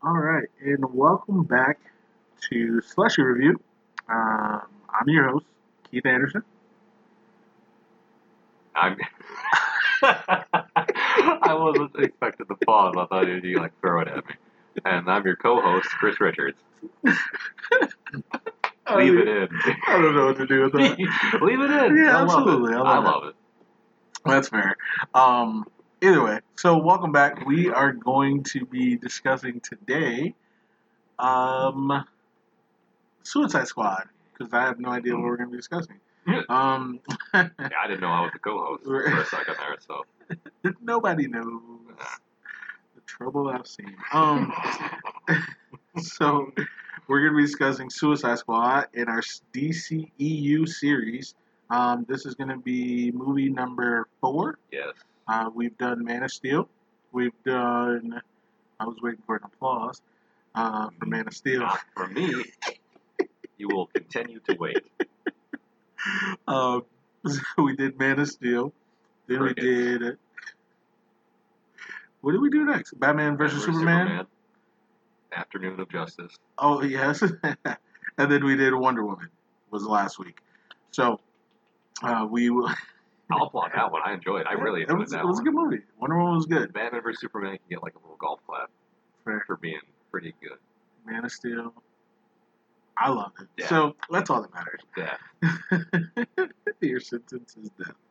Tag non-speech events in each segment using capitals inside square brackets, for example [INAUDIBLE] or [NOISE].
All right, and welcome back to Slushy Review. Um, I'm your host, Keith Anderson. I'm. [LAUGHS] I wasn't expecting the pause. I thought you'd like throw it at me. And I'm your co-host, Chris Richards. [LAUGHS] Leave it in. I don't know what to do with that. [LAUGHS] Leave it in. Yeah, I love absolutely. it. I love love it. That's fair. Um, either way, so welcome back. We are going to be discussing today um, Suicide Squad because I have no idea what we're going to be discussing. [LAUGHS] Um, Yeah, I didn't know I was the co-host [LAUGHS] for a second there. So [LAUGHS] nobody knows the trouble I've seen. Um, so we're going to be discussing Suicide Squad in our DCEU series. Um, this is going to be movie number four. yes, Uh, we've done Man of Steel. We've done. I was waiting for an applause uh, for Man of Steel. not for me. You will continue to wait. So [LAUGHS] [LAUGHS] we did Man of Steel. Then we did. What did we do next? Batman versus Versus Superman. Afternoon of Justice. Oh yes, [LAUGHS] and then we did Wonder Woman. Was last week. So uh, we. I'll applaud that one. I enjoyed. it. I really it enjoyed was, that it was a good movie. Wonder Woman was good. Batman vs Superman can get like a little golf clap Fair. for being pretty good. Man of Steel. I love it. So that's all that matters. Yeah. [LAUGHS] Your sentence is death. [LAUGHS]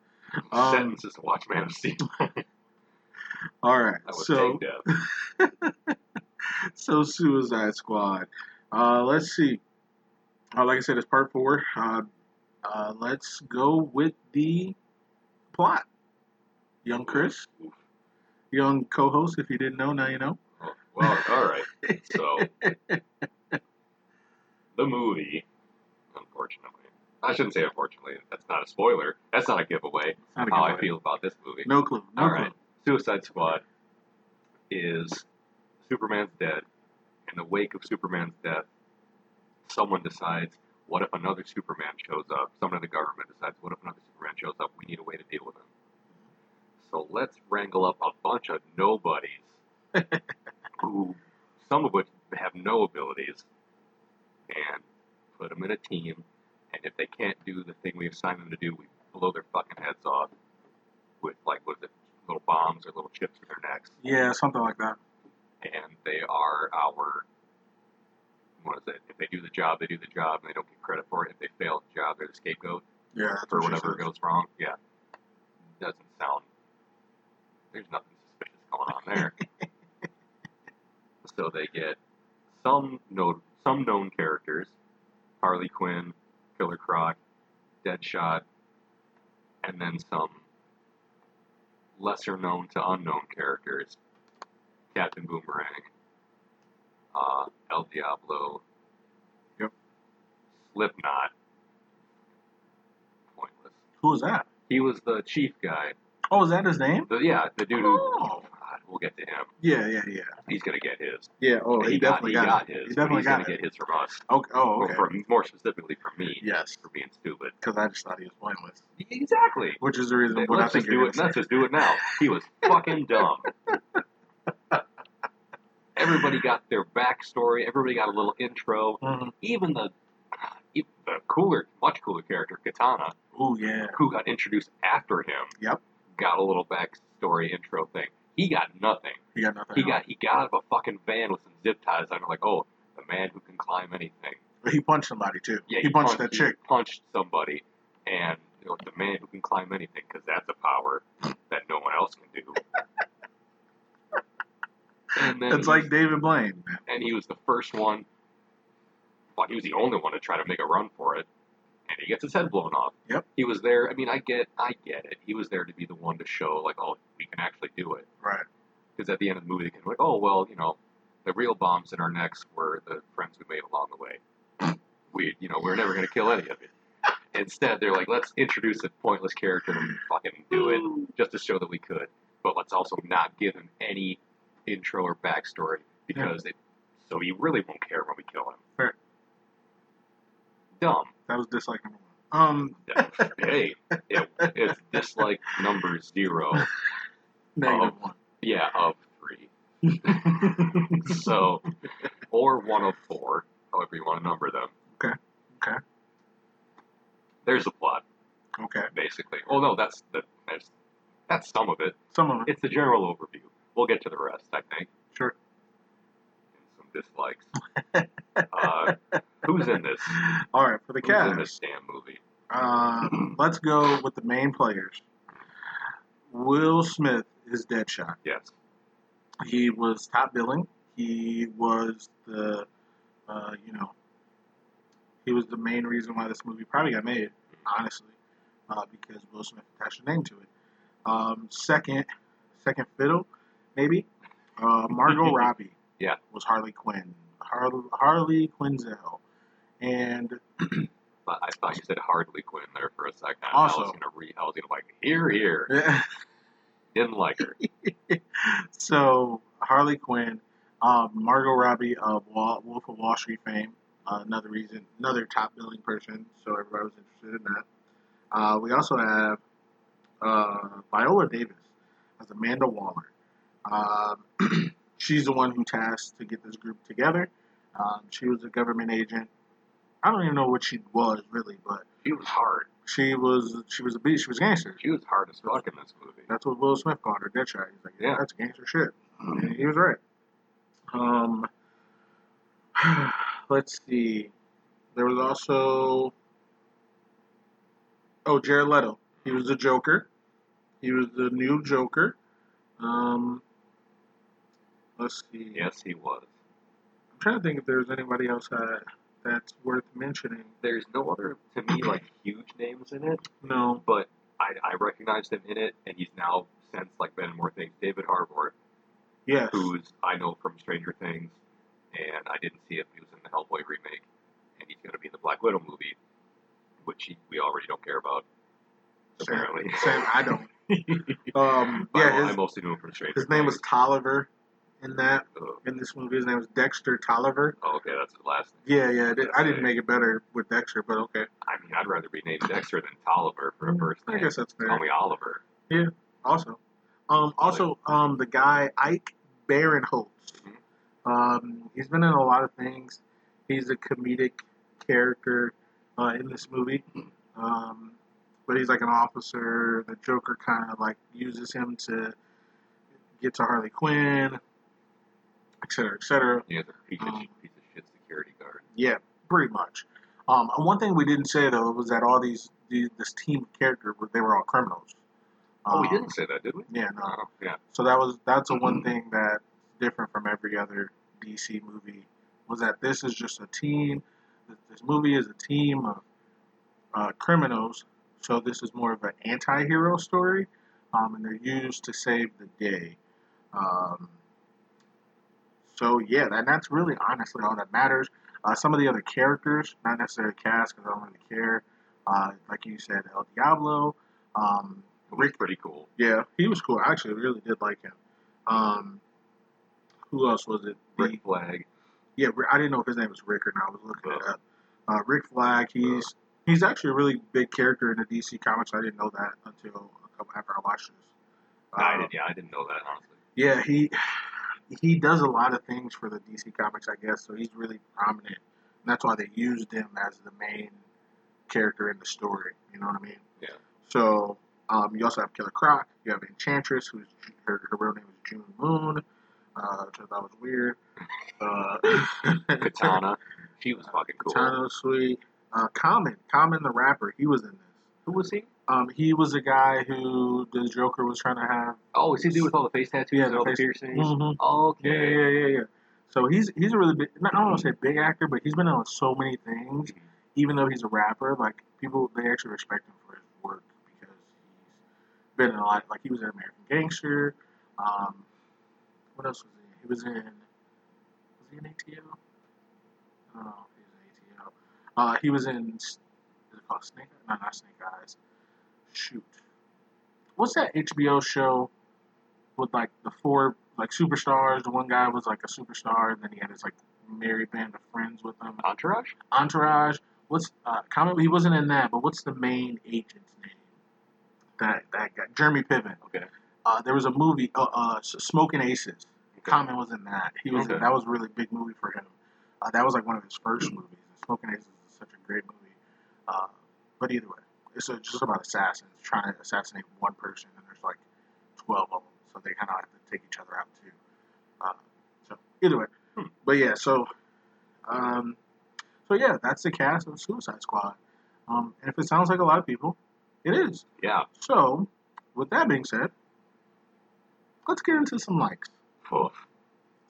Um, Sentences to watch Man of Steel. [LAUGHS] all right. So, so Suicide Squad. Uh, let's see. Uh, like I said, it's part four. Uh, uh, let's go with the plot. Young Chris, young co-host. If you didn't know, now you know. Oh, well, all right. So, [LAUGHS] the movie, unfortunately, I shouldn't say unfortunately. That's not a spoiler. That's not a giveaway. Not a How I feel about this movie. No clue. No All clue. right. Suicide Squad is Superman's dead. In the wake of Superman's death, someone decides, what if another Superman shows up? Someone in the government decides, what if another Superman shows up? We need a way to deal with him. So let's wrangle up a bunch of nobodies, [LAUGHS] who some of which have no abilities, and put them in a team. And if they can't do the thing we assigned them to do, we blow their fucking heads off with like what is it, little bombs or little chips in their necks, Yeah, something like that. and they are our what is it? If they do the job, they do the job, and they don't get credit for it. If they fail the job, they're the scapegoat Yeah, for whatever goes wrong. Yeah, doesn't sound. There's nothing suspicious going on there. [LAUGHS] so they get some no, some known characters: Harley Quinn, Killer Croc, Deadshot, and then some lesser known to unknown characters: Captain Boomerang, uh, El Diablo, Yep. Slipknot. Pointless. Who was that? He was the chief guy. Oh, is that his name? The, yeah, the dude who. Oh. God, we'll get to him. Yeah, yeah, yeah. He's gonna get his. Yeah. Oh, he, got, definitely he got, it. his. He definitely he's got gonna it. get his from us. Okay. Oh, okay. from more specifically from me Yes, for being stupid. because I just thought he was pointless, Exactly. which is the reason what I let's think just do it. Let's just do it now. He was fucking dumb. [LAUGHS] Everybody got their backstory. Everybody got a little intro. Mhm. Even the even the cooler, much cooler character, Katana, Oh yeah. who got introduced after him. Yep. Got a little backstory intro thing. He got nothing. He got nothing. He else. got he got out of a fucking van with some zip ties on. Like, oh, the man who can climb anything. He punched somebody too. Yeah, he, punched, that he chick. punched somebody, and you know, the man who can climb anything, because that's a power that no one else can do. [LAUGHS] And then It's like David Blaine. and he was the first one. Well, he was the only one to try to make a run for it, and he gets his head blown off. Yep. He was there. I mean, I get, I get it. He was there to be the one to show, like, oh, we can actually do it. Right. Because at the end of the movie, they can be like, oh, well, you know, the real bombs in our necks were the friends we made along the way. We, you know, we're never going to kill any of it. Instead, they're like, let's introduce a pointless character and fucking do it just to show that we could. But let's also not give him any intro or backstory because it, so he really won't care when we kill him. Fair. Dumb. That was dislike number one. Um, hey, it, it's dislike number zero. [LAUGHS] negative Yeah, of three. [LAUGHS] So or one of four, however you want to number them. Okay, okay. There's the plot, Okay. basically. Oh no, that's the that's, that's some of it. Some of it. It's the general overview. We'll get to the rest, I think. Sure. And some dislikes. uh, who's in this? All right, for the Who's in this cast, damn movie? uh, [CLEARS THROAT] let's go with the main players. Will Smith is Deadshot. Yes. He was top billing. He was the, uh, you know, he was the main reason why this movie probably got made, honestly, uh, because Will Smith attached a name to it. Um, second, second fiddle, maybe, uh, Margot [LAUGHS] Robbie. Yeah. Was Harley Quinn. Har- Harley Quinzel. And [CLEARS THROAT] But I thought you said Harley Quinn there for a second. I was gonna re I was gonna like here here. [LAUGHS] Didn't like her. [LAUGHS] so Harley Quinn, um, Margot Robbie of Wall, Wolf of Wall Street fame, uh, another reason, another top billing person. So everybody was interested in that. Uh, we also have uh, Viola Davis as Amanda Waller. Um, [CLEARS THROAT] she's the one who tasked to get this group together. Um, she was a government agent. I don't even know what she was really, but She was hard. she was she was a beast. She was a gangster. She was hard as fuck in this movie. That's what Will Smith called her, Deadshot. He's like, yeah, that's gangster shit. And he was right. Um, [SIGHS] let's see. There was also oh Jared Leto. He was the Joker. He was the new Joker. Um, let's see. Yes, he was. I'm trying to think if there's anybody else that that's worth mentioning. There's no other to me like huge names in it, No. but I, I recognized him in it, and he's now since like been in more things. David Harbour, Yes. who's I know from Stranger Things, and I didn't see him. He was in the Hellboy remake, and he's going to be in the Black Widow movie, which he, we already don't care about. Apparently, Same. I don't. [LAUGHS] Um. Yeah. I mostly knew him from Stranger his name was Tolliver. In that, in this movie, his name was Dexter Tolliver. Oh, okay, that's his last name. Yeah, yeah. I, I didn't make it better with Dexter, but okay. I mean, I'd rather be named Dexter than Tolliver for a first name. I guess that's fair. Call me Oliver. Yeah. Also, um, also, um, the guy Ike Barinholtz. Um, he's been in a lot of things. He's a comedic character uh, in this movie. Um, but he's like an officer. The Joker kind of like uses him to get to Harley Quinn, et cetera, et cetera. A piece of, Um, piece of shit security guard. Yeah, pretty much. Um, and one thing we didn't say though was that all these, these this team of characters they were all criminals. Oh, we Um, didn't say that, did we? Yeah, no. Oh, yeah. So that was that's a one thing that's different from every other DC movie was that this is just a team. This movie is a team of uh, criminals. So this is more of an anti-hero story, um, and they're used to save the day. Um, so yeah, that, that's really honestly all that matters. Uh, some of the other characters, not necessarily cast because I don't really care. Uh, like you said, El Diablo. Um, was pretty cool. yeah, he was cool. I actually really did like him. Um, who else was it? The- Rick Flag. yeah, I didn't know if his name was Rick or not. I was looking it up. Uh, Rick Flag. He's he's actually a really big character in the DC comics. I didn't know that until a couple after I watched this. I Uh, didn't, yeah, I didn't know that honestly. yeah, he he does a lot of things for the DC comics, I guess. So he's really prominent, and that's why they used him as the main character in the story. You know what I mean? Yeah. So um, you also have Killer Croc. You have Enchantress, who's her, her real name is June Moon, uh, which I thought was weird. Uh, [LAUGHS] Katana. She was fucking cool. Katana was sweet. Uh, Common, Common the rapper, he was in this. Who was he? Um, he was a guy who the Joker was trying to have. Oh, is he the dude with all the face tattoos Yeah, and the all the face- piercings? Mhm. Okay. Yeah, yeah, yeah, yeah. So he's he's a really big. Not, I don't want to say big actor, but he's been on so many things. Even though he's a rapper, like people, they actually respect him for his work because he's been in a lot. Like he was in American Gangster. Um, what else was he? He was in. Was he in ATL? I don't know if he was in ATL. Uh, he was in. Is it called Snake? No, not Snake Eyes. Shoot. What's that HBO show with like the four like superstars? The one guy was like a superstar, and then he had his like merry band of friends with him. Entourage? Entourage. What's uh, Common? He wasn't in that, but what's the main agent's name? That that guy, Jeremy Piven. Okay. Uh, there was a movie, uh, uh, Smoking Aces. Okay. Common was in that. He was Okay. that was a really big movie for him. Uh, that was like one of his first movies. Smoking Aces is such a great movie. Uh, but either way, it's just about assassins trying to assassinate one person, and there's like twelve of them, so they kind of have to take each other out too. Uh, so either way, Hmm. but yeah, so um, so yeah, that's the cast of Suicide Squad. Um, and if it sounds like a lot of people, it is. Yeah. So, with that being said, let's get into some likes. Oof.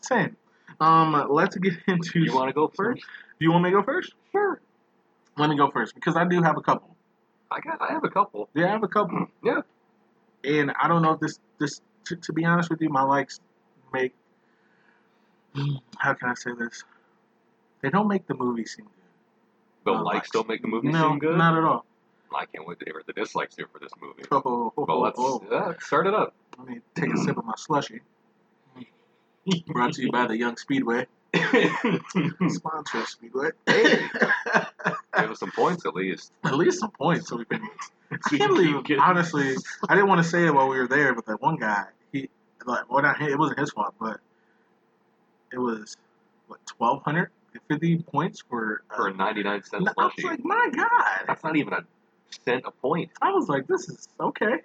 Same. Um, let's get into. You want to go first? Do you want me to go first? Sure. Let me go first because I do have a couple. I got. I have a couple. Yeah, I have a couple, [CLEARS THROAT] Yeah. and I don't know if this this to, to be honest with you, my likes make. [SIGHS] How can I say this? They don't make the movie seem good. The likes don't make the movie no, seem good. not at all. I can't wait to hear what the dislikes do for this movie. [LAUGHS] Oh, oh, Well, let's oh. uh, start it up. Let me take a sip of my slushy. [LAUGHS] Brought to you by the Young Speedway. [LAUGHS] Sponsor Speedway. Hey. Give us some points at least. At least some points so we can. I can't believe. get- Honestly, I didn't want to say it while we were there, but that one guy, he like, well, not it wasn't his fault, but it was what twelve hundred fifty points for. Uh, for a 99 cent I was like, my God. That's not even a cent a point. I was like, this is okay,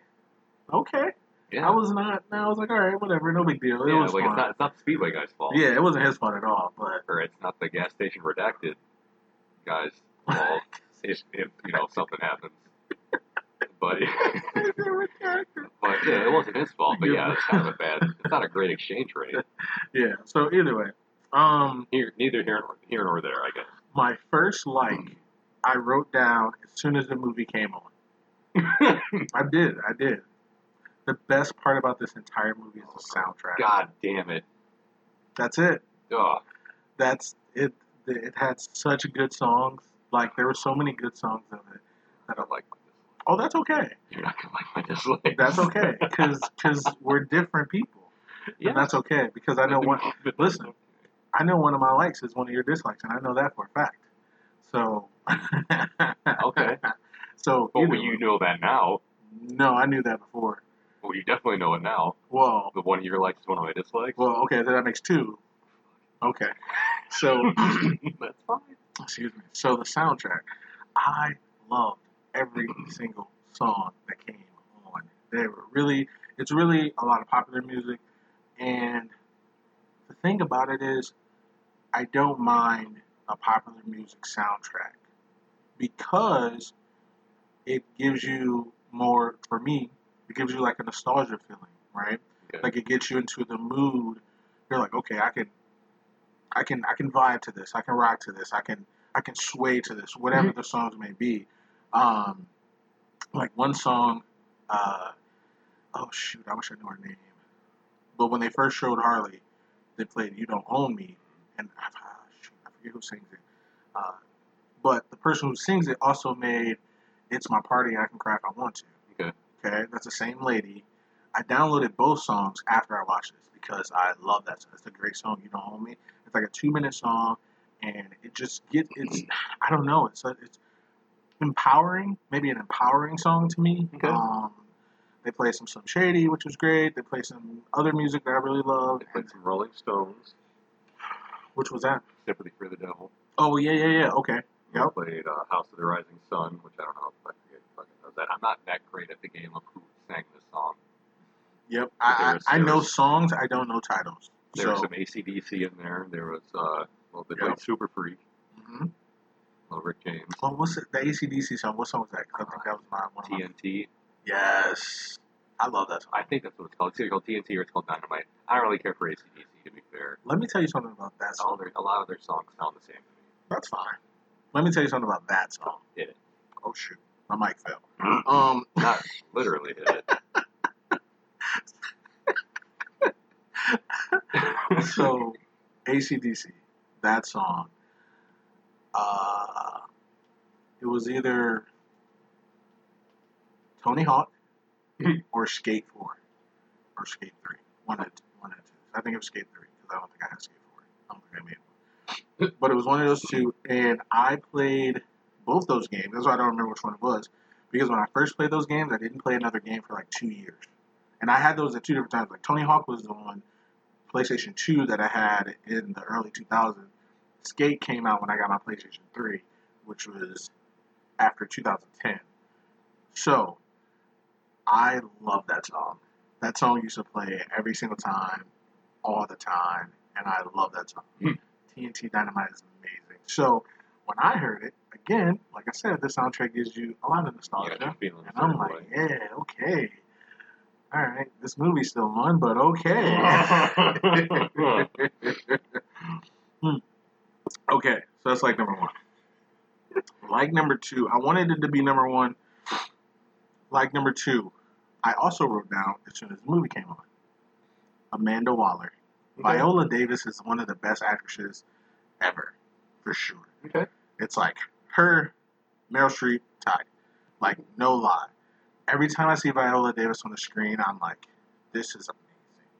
okay. Yeah. I was not. I was like, all right, whatever, no big deal. It yeah, was like fun. it's not, it's not the Speedway guy's fault. yeah, it wasn't his fault at all, but Or it's not the gas station redacted guy's if, if you know something happens. But [LAUGHS] but yeah, it wasn't his fault. But yeah, it's kind of a bad. It's not a great exchange rate. yeah. So either way, um, Here, neither here nor, here nor there, I guess. my first like, I wrote down as soon as the movie came on. [LAUGHS] I did. I did. The best part about this entire movie is the soundtrack. God damn it! That's it. Ugh. That's it. It had such good songs. Like there were so many good songs of it. That I like. Oh, that's okay. You're not gonna like my dislike. That's okay. Because [LAUGHS] we're different people. yeah. And that's okay. Because I know one. Listen. I know one of my likes is one of your dislikes, and I know that for a fact. So. [LAUGHS] Okay. So. But when you know that now, No, I knew that before. well, you definitely know it now. Well, The one of your likes is one of my dislikes. well, okay, then that makes two. Okay. So, [LAUGHS] [CLEARS THROAT] that's fine. Excuse me. So the soundtrack, I loved every [CLEARS THROAT] single song that came on. They were really, it's really a lot of popular music, and the thing about it is, I don't mind a popular music soundtrack because it gives you more. For me, it gives you like a nostalgia feeling, right? Like it gets you into the mood. You're like, okay, I can, I can, I can vibe to this. I can rock to this. I can, I can sway to this. Whatever the songs may be. Um, like one song, uh, oh shoot, I wish I knew her name. But when they first showed Harley, they played "You Don't Own Me," and ah, shoot, I forget who sings it. Uh, but the person who sings it also made "It's My Party, I Can Cry If I Want to." Okay. Okay, that's the same lady. I downloaded both songs after I watched this because I love that. It's a great song. You don't own me. It's like a two-minute song, and it just get it's. I don't know. It's a, it's empowering. Maybe an empowering song to me. Okay. Um, they play some Slim Shady, which was great. They play some other music that I really loved. They played some Rolling Stones, Which was that? Sympathy for the Devil. Oh yeah, yeah, yeah. Okay. They Yep. played uh, House of the Rising Sun, which I don't know if I forget fucking knows that. I'm not that great at the game of who sang this song. Yep. I, I, I know songs. I don't know titles. There so, was some ACDC in there. There was, uh, well, they Yep. played Super Freak, mhm. little Rick James, Oh, what's it? The ACDC song. What song was that? I think that was my one. TNT. yes. I love that song. I think that's what it's called. It's either called TNT or it's called Dynamite. I don't really care for ACDC, to be fair. Let me tell you something about that All song. their, a lot of their songs sound the same. That's fine. Let me tell you something about that song. Hit it. Oh shoot, my mic fell. Um, Not literally hit it. [LAUGHS] [LAUGHS] so ACDC, that song. Uh, it was either Tony Hawk [LAUGHS] or Skate Four or Skate Three. One of the- one of two. I think it was Skate Three because I don't think I had Skate Four. I don't think I made one. But it was one of those two, and I played both those games. That's why I don't remember which one it was. Because when I first played those games, I didn't play another game for like two years. And I had those at two different times. Like Tony Hawk was on PlayStation 2 that I had in the early 2000s. Skate came out when I got my PlayStation 3, which was after 2010. So, I love that song. That song used to play every single time, all the time, and I love that song. Hmm. TNT Dynamite is amazing. So, when I heard it, again, like I said, the soundtrack gives you a lot of nostalgia. feeling And I'm like, yeah, okay. All right, this movie's still on, but okay. [LAUGHS] Hmm. Okay, so that's like number one. Like number two, I wanted it to be number one. Like number two, I also wrote down as soon as the movie came on. Amanda Waller. Okay. Viola Davis is one of the best actresses ever, for sure. Okay. It's like her, Meryl Streep tied. Like, no lie. Every time I see Viola Davis on the screen, I'm like, this is amazing.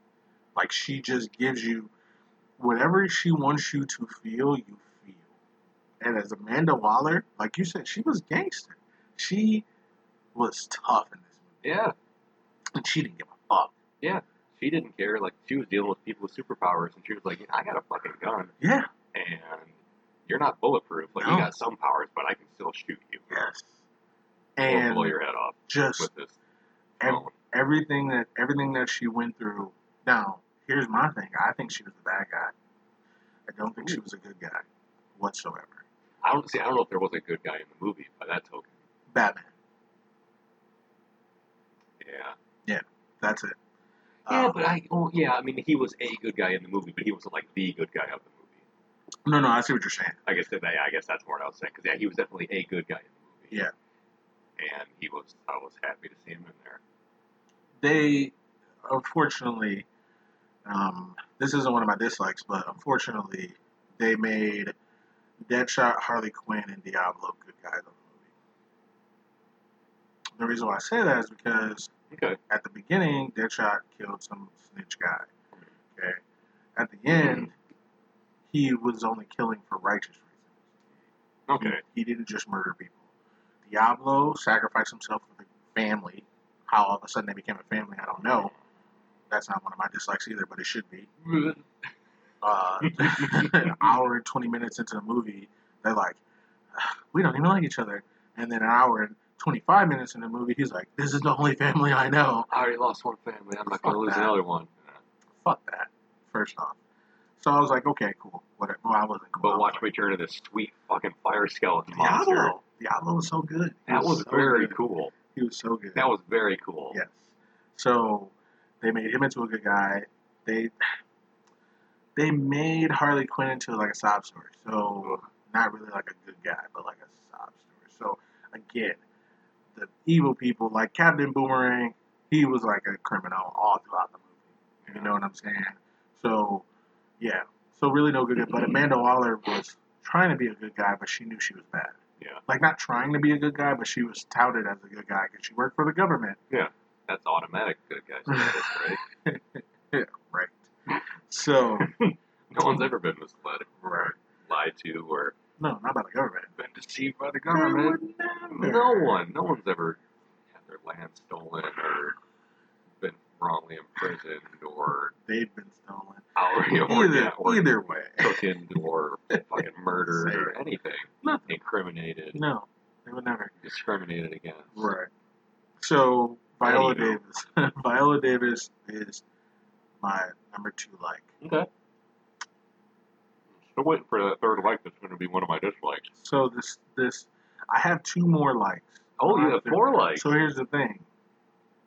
Like, she just gives you whatever she wants you to feel, you feel. And as Amanda Waller, like you said, she was gangster. She was tough in this movie. Yeah, And she didn't give a fuck. Yeah. She didn't care. Like she was dealing with people with superpowers, and she was like, "I got a fucking gun, Yeah. and you're not bulletproof. Like No. you got some powers, but I can still shoot you Yes. And blow your head off just with this." ev- everything that everything that she went through. Now, here's my thing. I think she was the bad guy. I don't think she was a good guy whatsoever. I don't see. I don't know if there was a good guy in the movie by that token. Batman. Yeah. Yeah, that's it. Yeah, Uh, but I. Oh, yeah. I mean, he was a good guy in the movie, but he wasn't like the good guy of the movie. no, no, I see what you're saying. I guess that. I guess that's more what I was saying. Because yeah, he was definitely a good guy in the movie. Yeah. And he was. I was happy to see him in there. They, unfortunately, um, this isn't one of my dislikes, but unfortunately, they made Deadshot, Harley Quinn, and Diablo good guys of the movie. The reason why I say that is because Okay. at the beginning, Deadshot killed some snitch guy. Okay. At the end, he was only killing for righteous reasons. Okay. He, he didn't just murder people. Diablo sacrificed himself for the family. How all of a sudden they became a family, I don't know. That's not one of my dislikes either, but it should be. [LAUGHS] Uh, [LAUGHS] an hour and 20 minutes into the movie, they're like, we don't even like each other. And then an hour and 25 minutes in the movie, he's like, this is the only family I know. I already lost one family. I'm not going to lose that. another one. fuck that. First off, so I was like, okay, cool. Whatever. Well, I wasn't cool. But watch like, me turn into this sweet fucking fire skeleton monster. Diablo. Was so good. He That was so very good. cool. He was so good. That was very cool. yes. So they made him into a good guy. They they made Harley Quinn into like a sob story. So not really like a good guy, but like a sob story. So again, the evil people like Captain Boomerang, he was like a criminal all throughout the movie. You know what I'm saying? So, yeah. So really no good guy. But Amanda Waller was trying to be a good guy, but she knew she was bad. Yeah. Like not trying to be a good guy, but she was touted as a good guy because she worked for the government. Yeah. That's automatic good guy status, right? [LAUGHS] Right. So, [LAUGHS] No one's ever been misled, right. lied to, or No, not by the government. been deceived by the government. No one. No one's ever had their land stolen or wrongly imprisoned or They've been stolen. or, Either, yeah, or either way. cooking or [LAUGHS] fucking murdered or anything. Nothing. Incriminated, No, they would never. discriminated against. Right. So Viola. Davis. [LAUGHS] Viola Davis is my number two like. Okay. Still waiting for that third like that's going to be one of my dislikes. So this this I have two more likes. Oh, you have four likes. So here's the thing.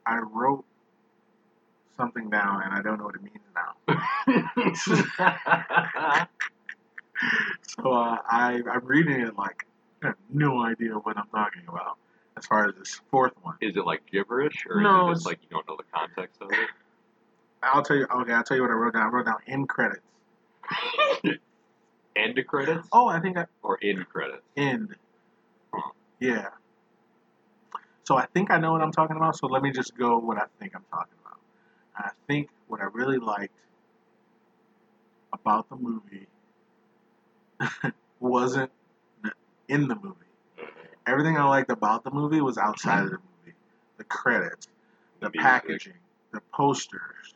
I wrote something now, and I don't know what it means now. So uh, I I'm reading it like I have no idea what I'm talking about as far as this fourth one. is it like gibberish or No, is it it's- just like you don't know the context of it? I'll tell you. Okay, I'll tell you what I wrote down. I wrote down [LAUGHS] end credits. End credits Oh, I think I or end credits? end. Huh. Yeah. So I think I know what I'm talking about. So let me just go what I think I'm talking about. I think what I really liked about the movie [LAUGHS] wasn't in the movie. Everything I liked about the movie was outside of the movie. The credits, the music. packaging, the posters,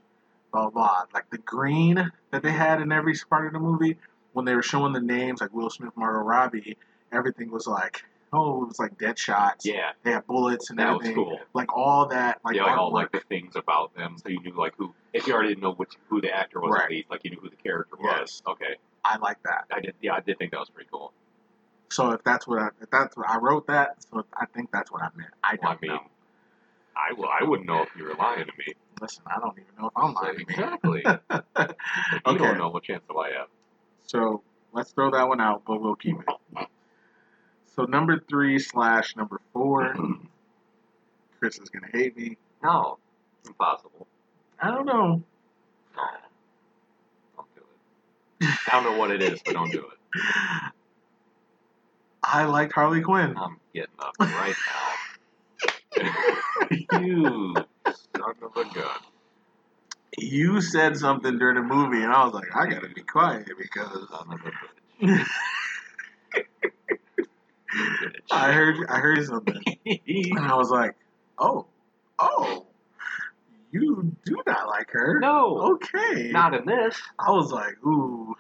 blah blah. Like the green that they had in every part of the movie when they were showing the names like Will Smith, Margot Robbie, everything was like, oh, it was like dead shots. Yeah, They had bullets and that was everything. cool. Like all that, like yeah, like all like the things about them, so you knew like who. If you already didn't know which who the actor was, Right. at least like you knew who the character Yes. was. Okay, I like that. I did. Yeah, I did think that was pretty cool. So if that's what I, if that's what I wrote that, so I think that's what I meant. I Well, I don't mean, know. I will. I wouldn't know if you were lying to me. Listen, I don't even know if I'm lying. To me. Exactly. [LAUGHS] If you Okay. don't know what chance do I have? So let's throw that one out, but we'll keep it. So number three slash number four, [CLEARS THROAT] Chris is gonna hate me. No, impossible. I don't know. No, don't do it. I don't know what it is, but don't do it. [LAUGHS] I liked Harley Quinn. I'm getting up right now. [LAUGHS] you son of a gun. You said something during the movie, and I was like, I gotta be quiet because Son of a bitch. [LAUGHS] Bitch. [LAUGHS] I heard I heard something, and I was like, oh, oh, you do not like her. no, Okay. not in this. I was like, ooh.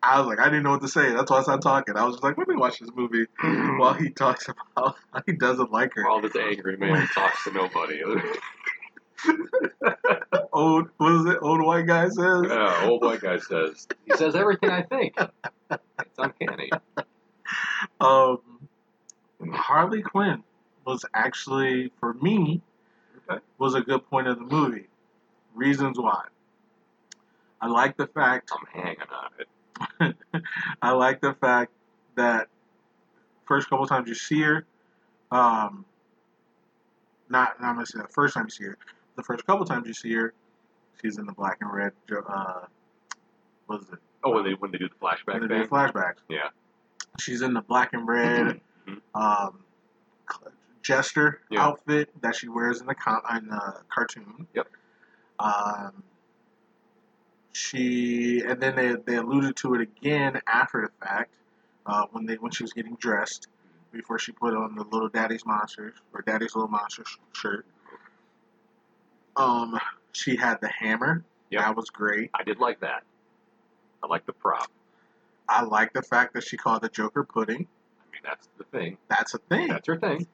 I was like, I didn't know what to say. That's why I started talking. I was just like, let me watch this movie [CLEARS THROAT] while he talks about how [LAUGHS] he doesn't like her. While this angry man talks to nobody. [LAUGHS] Old, what is it? Old white guy says. Yeah, old white guy says. He says everything I think. It's uncanny. Um, Harley Quinn was actually, for me, Okay. was a good point of the movie. Reasons why. I like the fact I'm hanging on it. [LAUGHS] I like the fact that first couple times you see her, um, not not necessarily the first time you see her, the first couple times you see her, she's in the black and red. Uh, what is it? Oh, when they when they do the When flashback they do thing. flashbacks. Yeah. She's in the black and red Mhm. um, jester Yeah. outfit that she wears in the in the cartoon. Yep. Um, she and then they, they alluded to it again after the fact uh, when they when she was getting dressed before she put on the little daddy's monsters or daddy's little monsters shirt. Um, she had the hammer. Yep. That was great. I did like that. I like the prop. I like the fact that she called the Joker pudding. I mean, that's the thing. That's a thing. That's her thing.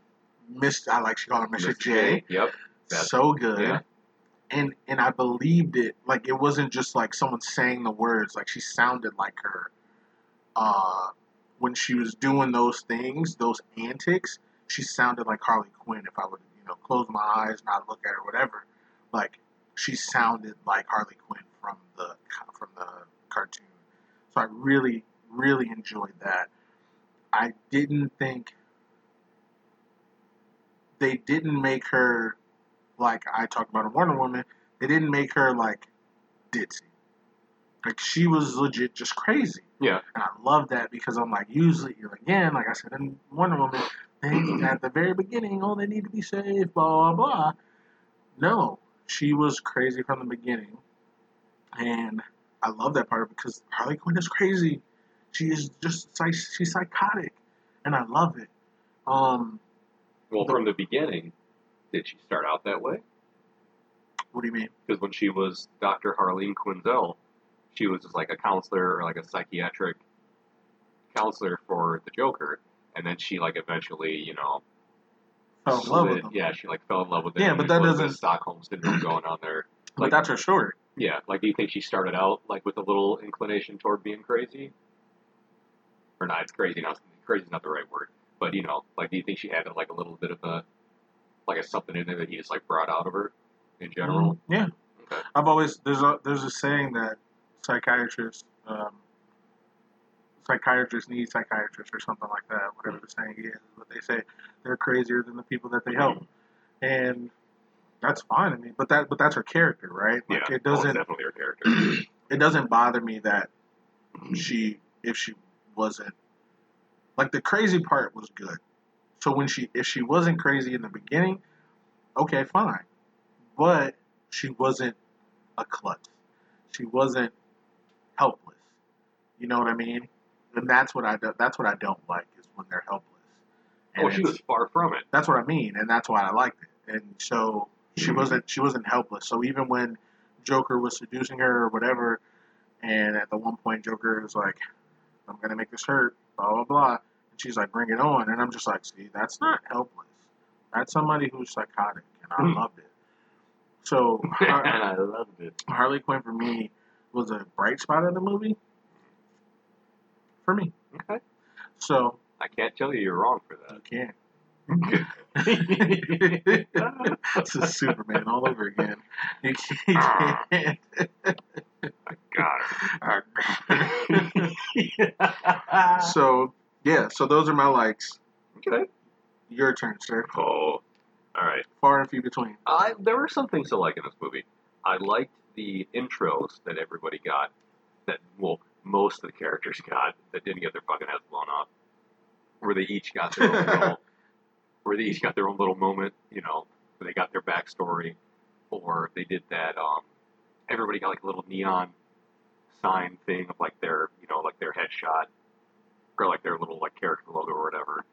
Mr. I like she called him Mr. J. Yep. That's- so good. yeah. And and I believed it. Like it wasn't just like someone saying the words. Like she sounded like her. Uh, when she was doing those things, those antics, she sounded like Harley Quinn. If I would, you know, close my eyes, not look at her, whatever. Like she sounded like Harley Quinn from the from the cartoon. So I really, really enjoyed that. I didn't think they didn't make her like I talked about in Wonder Woman. They didn't make her like ditzy. Like she was legit just crazy. Yeah. And I love that because I'm like, usually, again, like I said in Wonder Woman, they, at the very beginning, oh, they need to be safe, blah, blah, blah. No, she was crazy from the beginning. And I love that part because Harley Quinn is crazy. She is just, she's psychotic. And I love it. Um, Well, from the beginning, did she start out that way? what do you mean? Because when she was Dr. Harleen Quinzel, she was just like a counselor or like a psychiatric counselor for the Joker, and then she like eventually, you know, Fell in love with him. Yeah, she like fell in love with him. Yeah, but that a little bit doesn't- Stockholm syndrome going on there. But Like, that's her story. Yeah, like do you think she started out like with a little inclination toward being crazy, or not? It's crazy. Not crazy is not the right word, but you know, like do you think she had like a little bit of a like a something in there that he just like brought out of her in general? Mm, yeah. Okay. I've always there's a there's a saying that psychiatrists um, psychiatrists need psychiatrists or something like that, whatever the saying is. But they say they're crazier than the people that they help, and that's fine to me. But that but that's her character, right? Yeah, it doesn't definitely her character. [CLEARS THROAT] it doesn't bother me that mm-hmm. she if she wasn't like the crazy part was good. So when she if she wasn't crazy in the beginning, okay, fine. But she wasn't a klutz. She wasn't helpless. You know what I mean? And that's what I do, that's what I don't like is when they're helpless. And oh, she was far from it. that's what I mean, and that's why I liked it. And so she Mhm. wasn't she wasn't helpless. So even when Joker was seducing her or whatever, And at the one point, Joker is like, "I'm gonna make this hurt," blah blah blah, and she's like, "Bring it on," and I'm just like, "See, that's not helpless. That's somebody who's psychotic," and I Hmm. loved it. So [LAUGHS] and I loved it. Harley Quinn for me was a bright spot in the movie. For me, Okay. so I can't tell you you're wrong for you that. can't. This is Superman all over again. You can't. God. so yeah, so those are my likes. okay. Your turn, sir. Oh, all right. Far and few between. I there were some things to like in this movie. I liked the intros that everybody got. That well, most of the characters got that didn't get their fucking heads blown off. Where they each got their own [LAUGHS] little, where they each got their own little moment. You know, where they got their backstory, or they did that. Um, everybody got like a little neon sign thing of like their, you know, like their headshot, or like their little like character logo or whatever.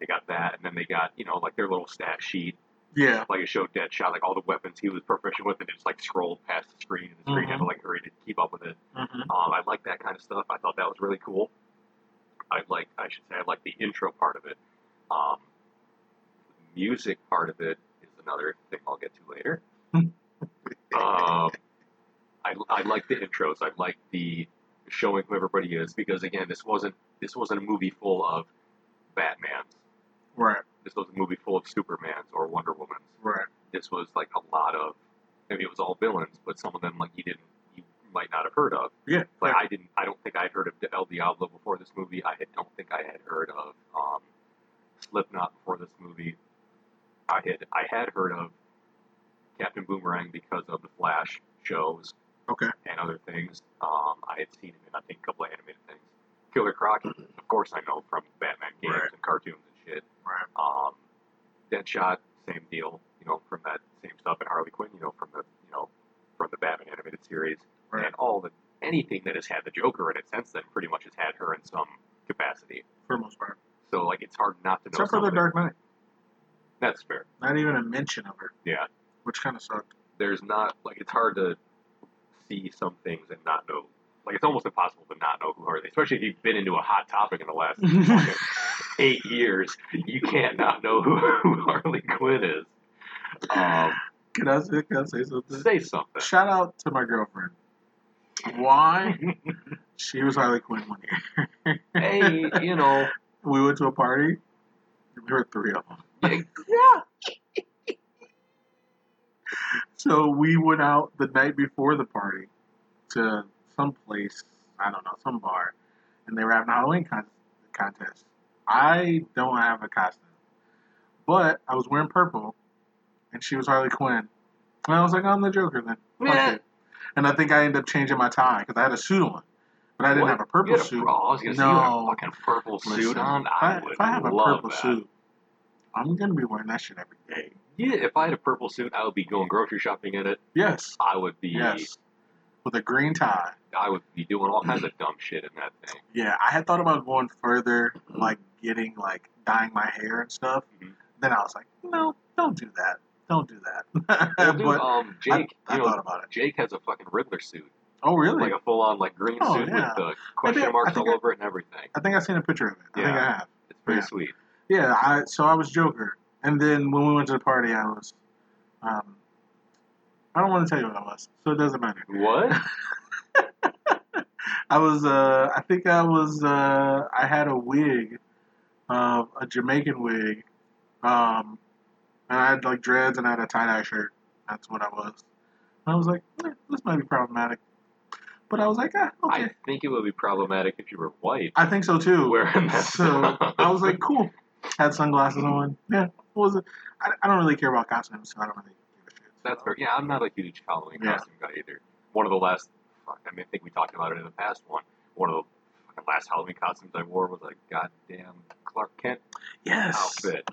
They got that, and then they got you know like their little stat sheet Yeah. like it showed Deadshot, like all the weapons he was proficient with, and it just like scrolled past the screen, and the screen had to like hurry to keep up with it. hmm Um, I like that kind of stuff. I thought that was really cool. I like, I should say, I like the intro part of it. Um, music part of it is another thing I'll get to later. [LAUGHS] um, I, I like the intros. I like the showing who everybody is because again, this wasn't this wasn't a movie full of Batmans. Right. This was a movie full of Supermans or Wonder Womans Right. this was like a lot of I mean it was all villains, but some of them like you didn't you might not have heard of. Yeah. Like I didn't I don't think I had heard of El Diablo before this movie. I had, don't think I had heard of um, Slipknot before this movie. I had I had heard of Captain Boomerang because of the Flash shows Okay. and other things. Um, I had seen him in I think a couple of animated things. Killer Croc, of course I know from Batman games Right. and cartoons and shit. Right. Um, Deadshot, same deal, you know, from that same stuff, and Harley Quinn, you know, from the you know from the Batman animated series, Right. and all the anything that has had the Joker in it since then pretty much has had her in some capacity. For the most part. So like it's hard not to know. Except for the. Dark Knight. That's fair. Not even a mention of her. Yeah. Which kind of sucked. There's not like it's hard to see some things and not know. Like it's almost impossible to not know who Harley, especially if you've been into a hot topic in the last [LAUGHS] eight years. You can't not know who, who [LAUGHS] Harley Quinn is. Um, Can I say, can I say something? say something. Shout out to my girlfriend. Why? [LAUGHS] she was Harley Quinn one year. hey, you know, we went to a party. There were three of them. yeah, [LAUGHS] So we went out the night before the party to some place, I don't know, some bar, and they were having a Halloween con- contest. I don't have a costume, but I was wearing purple, and she was Harley Quinn. And I was like, I'm the Joker then. Yeah. And I think I ended up changing my tie because I had a suit on, but I didn't What? have a purple a, suit. oh, I was gonna say you had a No. fucking purple suit Listen, on. if I, I, if I have a purple that. suit, I'm gonna be wearing that shit every day. Yeah, if I had a purple suit, I would be going grocery shopping in it. Yes, I would be, yes, with a green tie. I would be doing all kinds of dumb shit in that thing. Yeah, I had thought about going further, like getting like dyeing my hair and stuff. Mhm. Then I was like, no, don't do that. Don't do that. Well, dude, [LAUGHS] but um, Jake, I, I you know, thought about it. Jake has a fucking Riddler suit, Oh, really? like a full-on like green Oh, suit yeah. with the question think- marks all I- over it and everything. I think I've seen a picture of it. I think Yeah. I have. It's pretty Yeah. sweet. Yeah, I so I was Joker, and then when we went to the party, I was. Um, I don't want to tell you what I was, so it doesn't matter. What? [LAUGHS] I was. Uh, I think I was. Uh, I had a wig, uh, a Jamaican wig, um, and I had like dreads and I had a tie dye shirt. That's what I was. And I was like, eh, this might be problematic, but I was like, ah, okay. I think it would be problematic if you were white I, think so too. [LAUGHS] wearing that. So. I was like, cool. Had sunglasses on. Yeah, what was it? I, I don't really care about costumes, so I don't really give a shit. That's fair. Yeah, I'm not a huge Halloween Yeah. costume guy either. One of the last, fuck, I mean, I think we talked about it in the past one. One of the last Halloween costumes I wore was a goddamn Clark Kent Yes. outfit.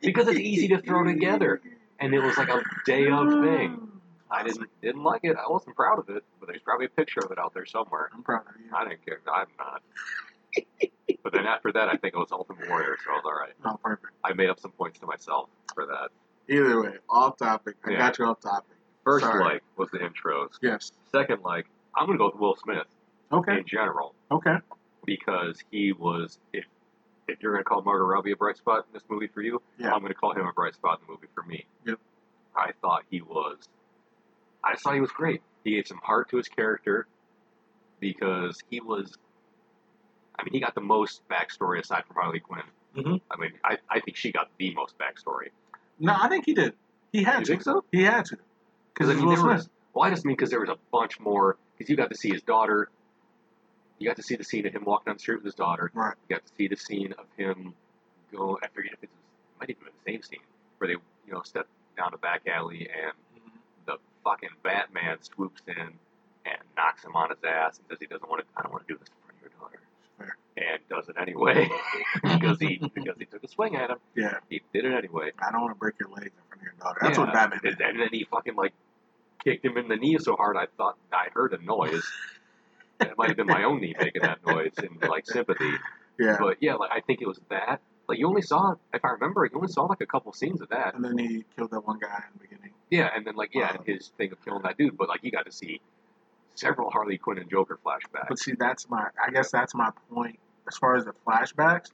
Because it's easy to throw together. And it was like a day of thing. I didn't didn't like it. I wasn't proud of it, but there's probably a picture of it out there somewhere. I'm proud of you. I didn't care. I'm not. but then after that, I think it was Ultimate Warrior, so I was all right. Oh, perfect. I made up some points to myself for that. Either way, off topic. I Yeah. got you off topic. First Sorry. like was the intros. Yes. Second like I'm gonna go with Will Smith. Okay. in general Okay. because he was if if you're gonna call Margot Robbie a bright spot in this movie for you, Yeah. I'm gonna call him a bright spot in the movie for me. Yep. I thought he was I just thought he was great. He gave some heart to his character because he was I mean he got the most backstory aside from Harley Quinn. Mhm. I mean I, I think she got the most backstory. No, I think he did. He had You to. think so? He had to. Because I mean, Will was, Smith. well, I just mean because there was a bunch more. Because you got to see his daughter. You got to see the scene of him walking down the street with his daughter. Right. You got to see the scene of him go. I forget if it might even been the same scene where they, you know, step down a back alley and fucking Batman swoops in and knocks him on his ass and says he doesn't want to. I don't want to do this in front of your daughter. Fair. And does it anyway [LAUGHS] because he because he took a swing at him. Yeah. He did it anyway. I don't want to break your legs in front of your daughter. That's Yeah, what Batman did. and then he fucking like kicked him in the knee so hard I thought I heard a noise. it might have been my own knee making that noise in like sympathy. Yeah. But yeah, like I think it was that. Like you only saw, if I remember, you only saw like a couple scenes of that. And then he killed that one guy in the beginning. Yeah, and then like yeah, Um, his thing of killing that dude. But like you got to see several Harley Quinn and Joker flashbacks. But see, that's my. I guess that's my point. As far as the flashbacks,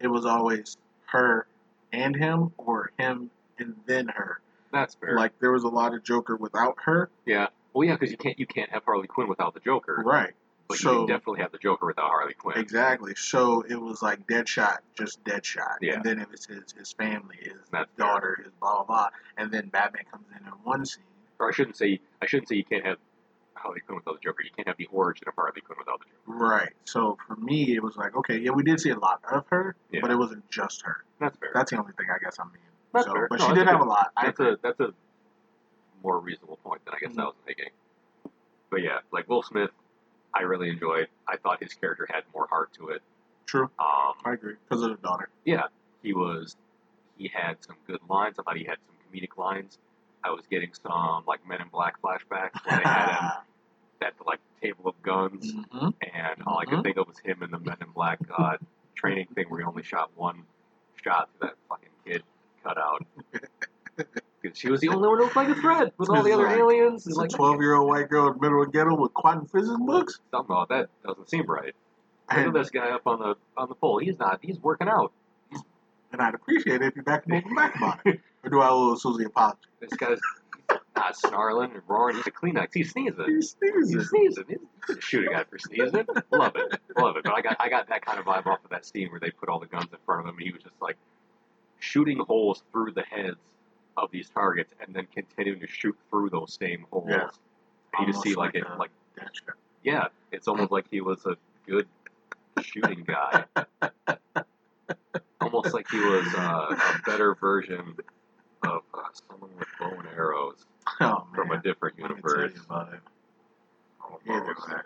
it was always her and him, or him and then her. That's fair. Like there was a lot of Joker without her. yeah. Well, yeah, because you can't you can't have Harley Quinn without the Joker. Right. But So can definitely have the Joker without Harley Quinn. exactly. So it was like Deadshot, just Deadshot. Yeah. And then it was his his family, his That's fair. daughter, his blah blah blah. And then Batman comes in in one scene. Or I shouldn't say I shouldn't say you can't have Harley Quinn without the Joker. You can't have the origin of Harley Quinn without the Joker. Right. So for me, it was like, okay, yeah, we did see a lot of her, Yeah. but it wasn't just her. That's fair. That's the only thing I guess I'm mean. That's so, fair. But No, she did have good- a lot. That's a that's a more reasonable point than I guess I Mhm. was making. But yeah, like Will Smith, I really enjoyed. I thought his character had more heart to it. true. Um, I agree because of the daughter. yeah, he was. He had some good lines. I thought he had some comedic lines. I was getting some like Men in Black flashbacks when they had him [LAUGHS] at the like table of guns, hmm and all I could Mhm. think of was him in the Men in Black uh, training thing where he only shot one shot to that fucking kid cut out. [LAUGHS] Because she was the only one who looked like a threat with all the other Like, aliens. It's like, a 12 year old white girl in the middle of the ghetto with quantum physics books. something about that doesn't seem right. Look And, at this guy up on the on the pole. He's not. He's working out. and I'd appreciate it if you back me back about it. [LAUGHS] Or do I owe Susie apology? This guy's not snarling and roaring. He's a Kleenex. He's sneezing. He He's sneezes. sneezing. He's shoot a guy for sneezing. Love it. Love it. But I got I got that kind of vibe off of that scene where they put all the guns in front of him and he was just like shooting holes through the heads of these targets and then continuing to shoot through those same holes. Yeah. You just see like, like it a- like Gotcha. yeah, it's almost like he was a good shooting guy. [LAUGHS] almost like he was uh, a better version of uh, someone with bow and arrows Oh, from a different universe. you about it. Almost. Either way.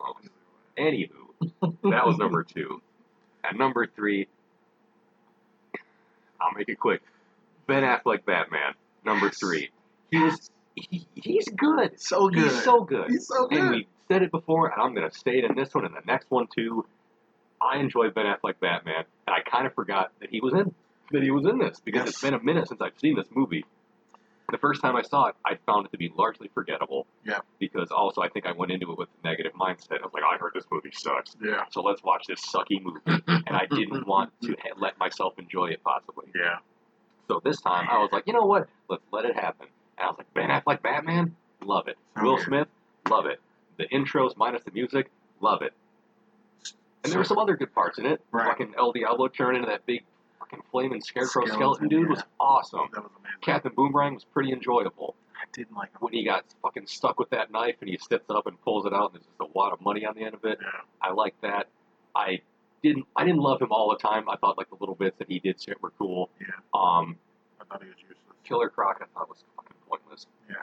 Almost. Anywho, that was number two. At number three, I'll make it quick. Ben Affleck Batman, number three. He was he, he's good. So good. He's so good. He's so good. And we said it before, and I'm gonna say it in this one and the next one too. I enjoy Ben Affleck Batman, and I kind of forgot that he was in that he was in this because Yes. it's been a minute since I've seen this movie. The first time I saw it, I found it to be largely forgettable. Yeah. Because also, I think I went into it with a negative mindset. I was like, I heard this movie sucks, yeah. so let's watch this sucky movie. [LAUGHS] and I didn't want to let myself enjoy it possibly. Yeah. So this time, I was like, you know what? Let's let it happen. And I was like, Ben Affleck Batman, love it. Will Smith, love it. The intros minus the music, love it. And there were some other good parts in it. Right. Fucking El Diablo turning into that big fucking flaming scarecrow skeleton, Skeleton, dude yeah. was awesome. That was amazing. Captain Boomerang was pretty enjoyable. I didn't like him. When he got fucking stuck with that knife and he steps up and pulls it out and there's just a wad of money on the end of it. Yeah. I like that. I didn't I didn't love him all the time. I thought like the little bits that he did shit were cool. Yeah. Um I thought he was useless. Killer Croc I thought was fucking pointless Yeah,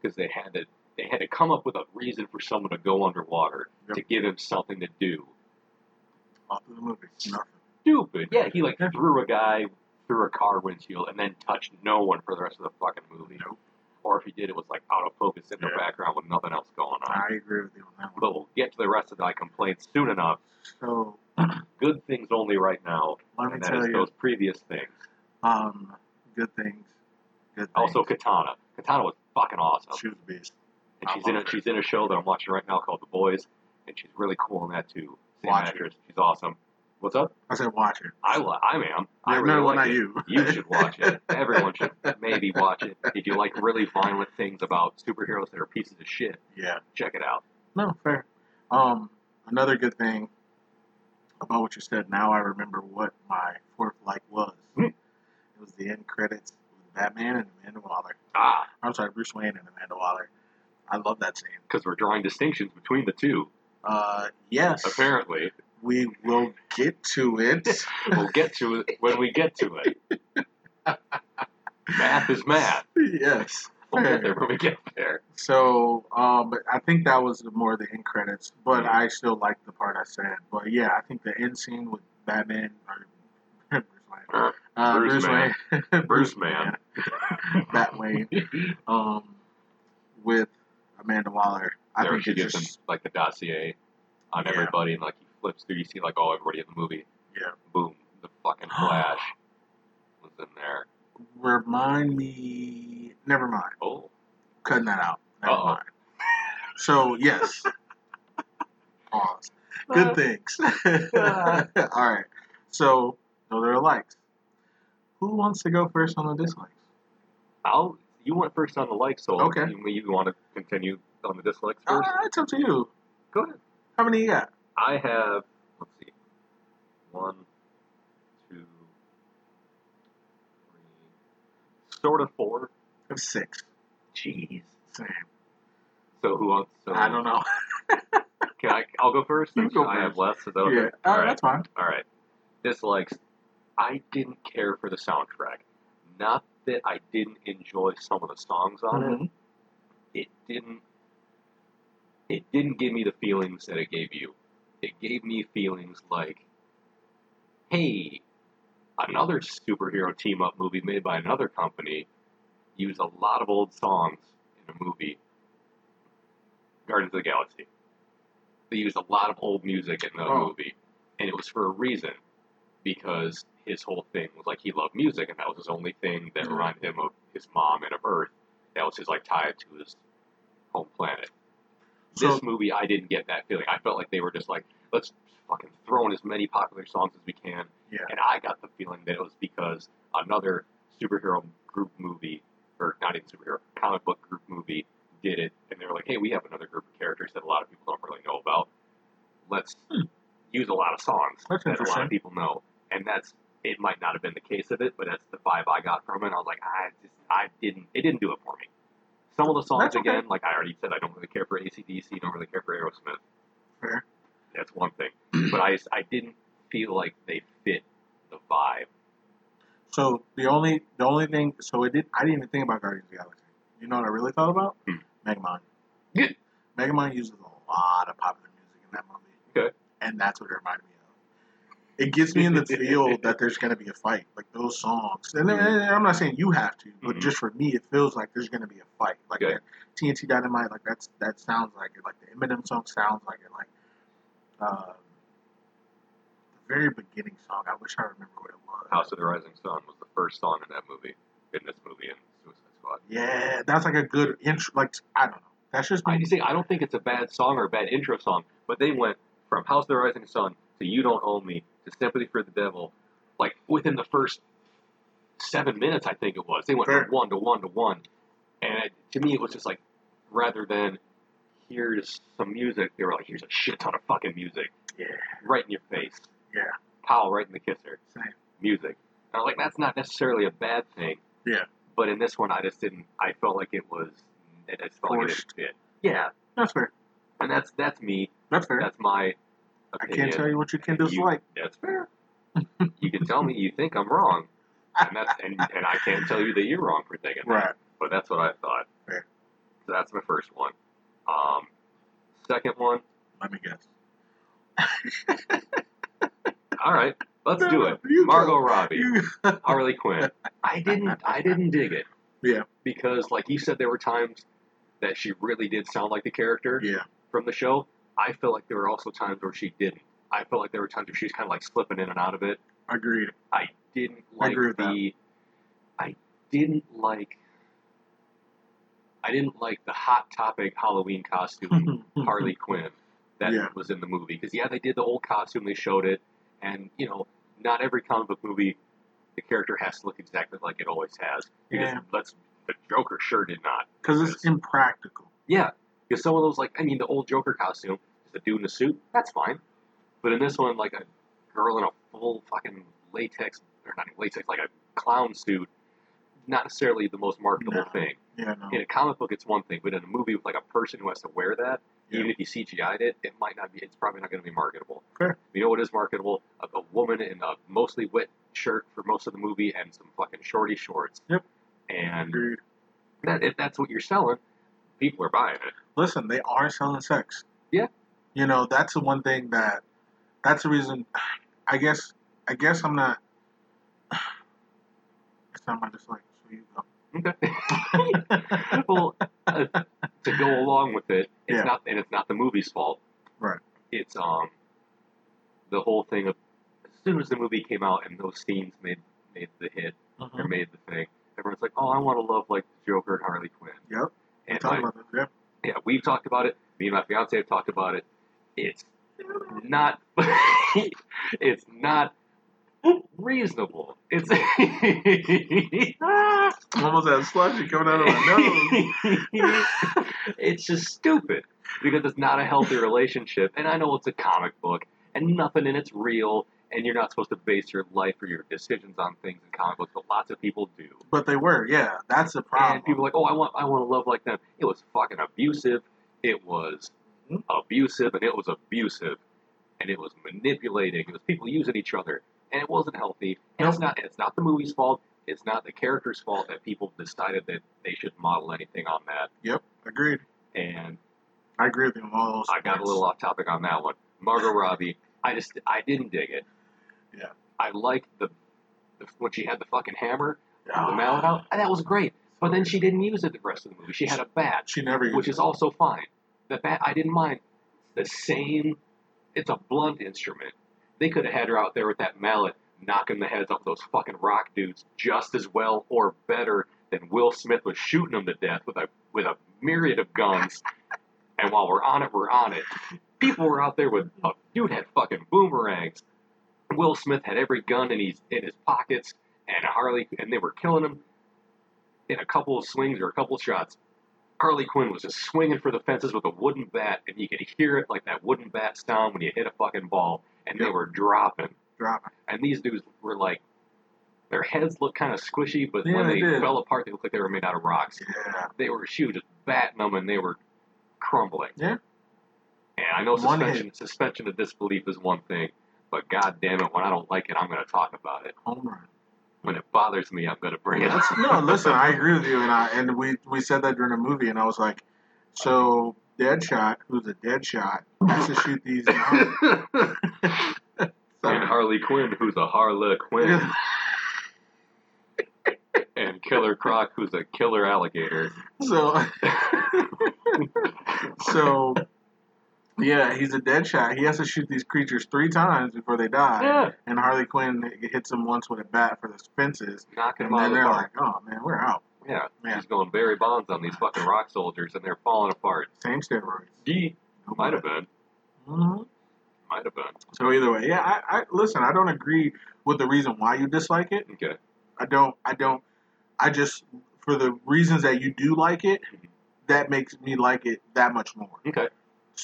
because they had to they had to come up with a reason for someone to go underwater Yep. to give him something to do. All through the movie. Nothing. Stupid. Yeah, he like threw a guy through a car windshield and then touched no one for the rest of the fucking movie. Nope. Or if he did, it was like out of focus in the Yeah. background with nothing else going on. I agree with you on that one. But we'll get to the rest of my complaints soon enough. So [CLEARS THROAT] Good things only right now, let me and that tell is you, those previous things. um, good things. Good things. Also, Katana. Katana was fucking awesome, she was a beast. and I she's in a her. she's in a show that I'm watching right now called The Boys, and she's really cool in that too. Same Watch actress. She's awesome. What's up? I said watch it. I li- I am. I Yeah, really no, like not it. you. You should watch it. [LAUGHS] Everyone should maybe watch it. If you like really violent things about superheroes that are pieces of shit, Yeah. check it out. No, fair. Um, another good thing about what you said. Now I remember what my fourth like was. Hmm. It was the end credits with Batman and Amanda Waller. Ah, I'm sorry, Bruce Wayne and Amanda Waller. I love that scene. because we're drawing distinctions between the two. Uh, yes. Apparently, We will get to it. [LAUGHS] we'll get to it when we get to it. math is math. yes. We'll get there when we get there. So, um, but I think that was more the end credits, but I still like the part I said. But yeah, I think the end scene with Batman or [LAUGHS] Bruce Wayne, uh, Bruce Bruce, Man. Wayne, [LAUGHS] Bruce Man. Batwayne, um, with Amanda Waller. I there think she gives just him like the dossier on Yeah. everybody, and like flips through. You see like oh everybody in the movie. Yeah. Boom. The fucking Flash [GASPS] was in there. remind me. Never mind. Oh. Cutting that out. Never Uh-oh. mind. So yes. [LAUGHS] Pause. Good things. [LAUGHS] All right. So those are likes. Who wants to go first on the dislikes? I'll. You went first on the likes, so Okay. You, you want to continue on the dislikes Uh, first? it's up to you. Go ahead. How many you got? I have. Let's see. One, two, three, sort of four. I have six. Jeez. Same. So who wants? So I don't know. [LAUGHS] Can I? I'll go first. You go I have less. Is that okay? yeah. All Uh, right. That's fine. All right. Dislikes. I didn't care for the soundtrack. Not that I didn't enjoy some of the songs on it. Mhm. It didn't. It didn't give me the feelings that it gave you. It gave me feelings like, hey, another superhero team up movie made by another company used a lot of old songs in a movie. Guardians of the Galaxy. They used a lot of old music in the Oh. movie, and it was for a reason, because his whole thing was like he loved music, and that was his only thing that Mhm. reminded him of his mom and of Earth. That was his like tie to his home planet. So this movie, I didn't get that feeling. I felt like they were just like, let's fucking throw in as many popular songs as we can. Yeah. And I got the feeling that it was because another superhero group movie, or not even superhero, comic book group movie did it. And they were like, hey, we have another group of characters that a lot of people don't really know about. Let's Hmm. use a lot of songs That's that a lot of people know. And that's, it might not have been the case of it, but that's the vibe I got from it. And I was like, I just, I didn't, it didn't do it for me. Some of the songs, That's okay. again, like I already said, I don't really care for AC/DC, don't really care for Aerosmith. Fair. That's one thing. [CLEARS THROAT] but I, I didn't feel like they fit the vibe. So the only the only thing so it did I didn't even think about Guardians of the Galaxy. You know what I really thought about? Hmm. Megamind. Good. Megamind uses a lot of popular music in that movie. Okay. And that's what it reminded me of. It gets me in the [LAUGHS] feel that there's gonna be a fight, like those songs. And, and I'm not saying you have to, but Mhm. just for me, it feels like there's gonna be a fight. Like Okay. TNT Dynamite, like that's that sounds like it. Like the Eminem song sounds like it. Like uh, the very beginning song. I wish I remember what it was. House of the Rising Sun was the first song in that movie, in this movie, in Suicide Squad. Yeah, that's like a good intro. Like I don't know. That's just I see. I don't think it's a bad song or a bad intro song, but they went from House of the Rising Sun to You Don't Own Me to Sympathy for the Devil, like within the first seven minutes, I think it was. They went Fair. from one to one to one, and it, to me, it was just like rather than here's some music, they were like here's a shit ton of fucking music Yeah, right in your face. Yeah. Pow right in the kisser. Same. Music. And I'm like that's not necessarily a bad thing. Yeah. But in this one, I just didn't. I felt like it was. It just felt like it didn't fit. Yeah, that's fair. and that's that's me. That's fair. That's my I can't tell you what you can You- dislike. That's fair. you can tell me you think I'm wrong, and that's and, and I can't tell you that you're wrong for thinking that. Right. But that's what I thought. Fair. So that's my first one. Um, second one. Let me guess. All right, let's do it. Margot Robbie, Harley Quinn. I didn't. I didn't dig it. Yeah. Because, like you said, there were times that she really did sound like the character yeah. from the show. I feel like there were also times where she didn't. I felt like there were times where she was kind of like slipping in and out of it. Agreed. I didn't I like agree with the. I didn't like. I didn't like the hot topic Halloween costume [LAUGHS] Harley Quinn. that Yeah. was in the movie. Because yeah, they did the old costume, they showed it, and you know, not every comic book movie the character has to look exactly like it always has. Because Yeah. let's the Joker sure did not. Because it's impractical. Yeah, because some of those like I mean the old Joker costume, just a dude in a suit, that's fine. But in this one, like a girl in a full fucking latex or not even latex, like a clown suit, not necessarily the most marketable No. thing. Yeah, no. In a comic book, it's one thing, but in a movie with like a person who has to wear that, Yeah. even if you CGI'd it, it might not be. It's probably not going to be marketable. Fair. You know what is marketable? A, a woman in a mostly wet shirt for most of the movie and some fucking shorty shorts. Yep. And that if that's what you're selling, people are buying it. Listen, they are selling sex. Yeah. You know, that's the one thing that that's the reason I guess I guess I'm not [SIGHS] it's not my dislike, so you go. Okay. [LAUGHS] well, uh, to go along with it, it's Yeah. not, and it's not the movie's fault. Right. It's um, the whole thing of as soon as the movie came out and those scenes made made the hit or Mhm. made the thing, everyone's like, "Oh, I want to love like Joker and Harley Quinn." Yep. And Talk my- about this, yeah. yeah, we've talked about it. Me and my fiance have talked about it. It's not. [LAUGHS] it's not reasonable. It's. [LAUGHS] Almost had slushy coming out of my nose. [LAUGHS] it's just stupid because it's not a healthy relationship. And I know it's a comic book and nothing in it's real. And you're not supposed to base your life or your decisions on things in comic books, but lots of people do. But they were, yeah. That's the problem. And people are like, oh, I want, I want to love like them. It was fucking abusive. It was Mhm. abusive, and it was abusive, and it was manipulating. It was people using each other, and it wasn't healthy. And it's not, it's not the movie's fault. It's not the character's fault that people decided that they should model anything on that. Yep, agreed. And I agree with you on all those. I got a little off topic on that one. Margot Robbie, I just, I didn't dig it. Yeah. I liked the, the when she had the fucking hammer, Ah, the mallet out, and that was great. But then she didn't use it the rest of the movie. She had a bat, She never used which it. is also fine. The bat, I didn't mind. The same, it's a blunt instrument. They could have had her out there with that mallet, knocking the heads off those fucking rock dudes just as well or better than Will Smith was shooting them to death with a with a myriad of guns. and while we're on it, we're on it. People were out there with a dude had fucking boomerangs. Will Smith had every gun in his in his pockets, and Harley, and they were killing him in a couple of swings or a couple of shots. Harley Quinn was just swinging for the fences with a wooden bat, and you could hear it like that wooden bat sound when you hit a fucking ball, and they were dropping. dropping. And these dudes were like, their heads looked kind of squishy, but Yeah, when they they fell apart, they looked like they were made out of rocks. Yeah. They were, she was just batting them, and they were crumbling. Yeah. And I know One suspension suspension of disbelief is one thing, but god damn it, when I don't like it, I'm going to talk about it. Home run. When it bothers me, I'm going to bring it up. no, listen, I [LAUGHS] agree with you, and I and we we said that during the movie, and I was like, so Deadshot, who's a Deadshot, has to shoot these. Um, [LAUGHS] and Harley Quinn, who's a Harley Quinn, [LAUGHS] and Killer Croc, who's a killer alligator. so, so, yeah, he's a dead shot. He has to shoot these creatures three times before they die. Yeah. And Harley Quinn hits him once with a bat for the fences, Knocking and then they're like, "Oh man, we're out." Yeah, Yeah. he's going Barry Bonds on these fucking rock soldiers, and they're falling apart. Same steroids. Gee, might have been, hmm might have been. So either way, yeah. I, I listen. I don't agree with the reason why you dislike it. Okay, I don't. I don't. I just for the reasons that you do like it, that makes me like it that much more. okay,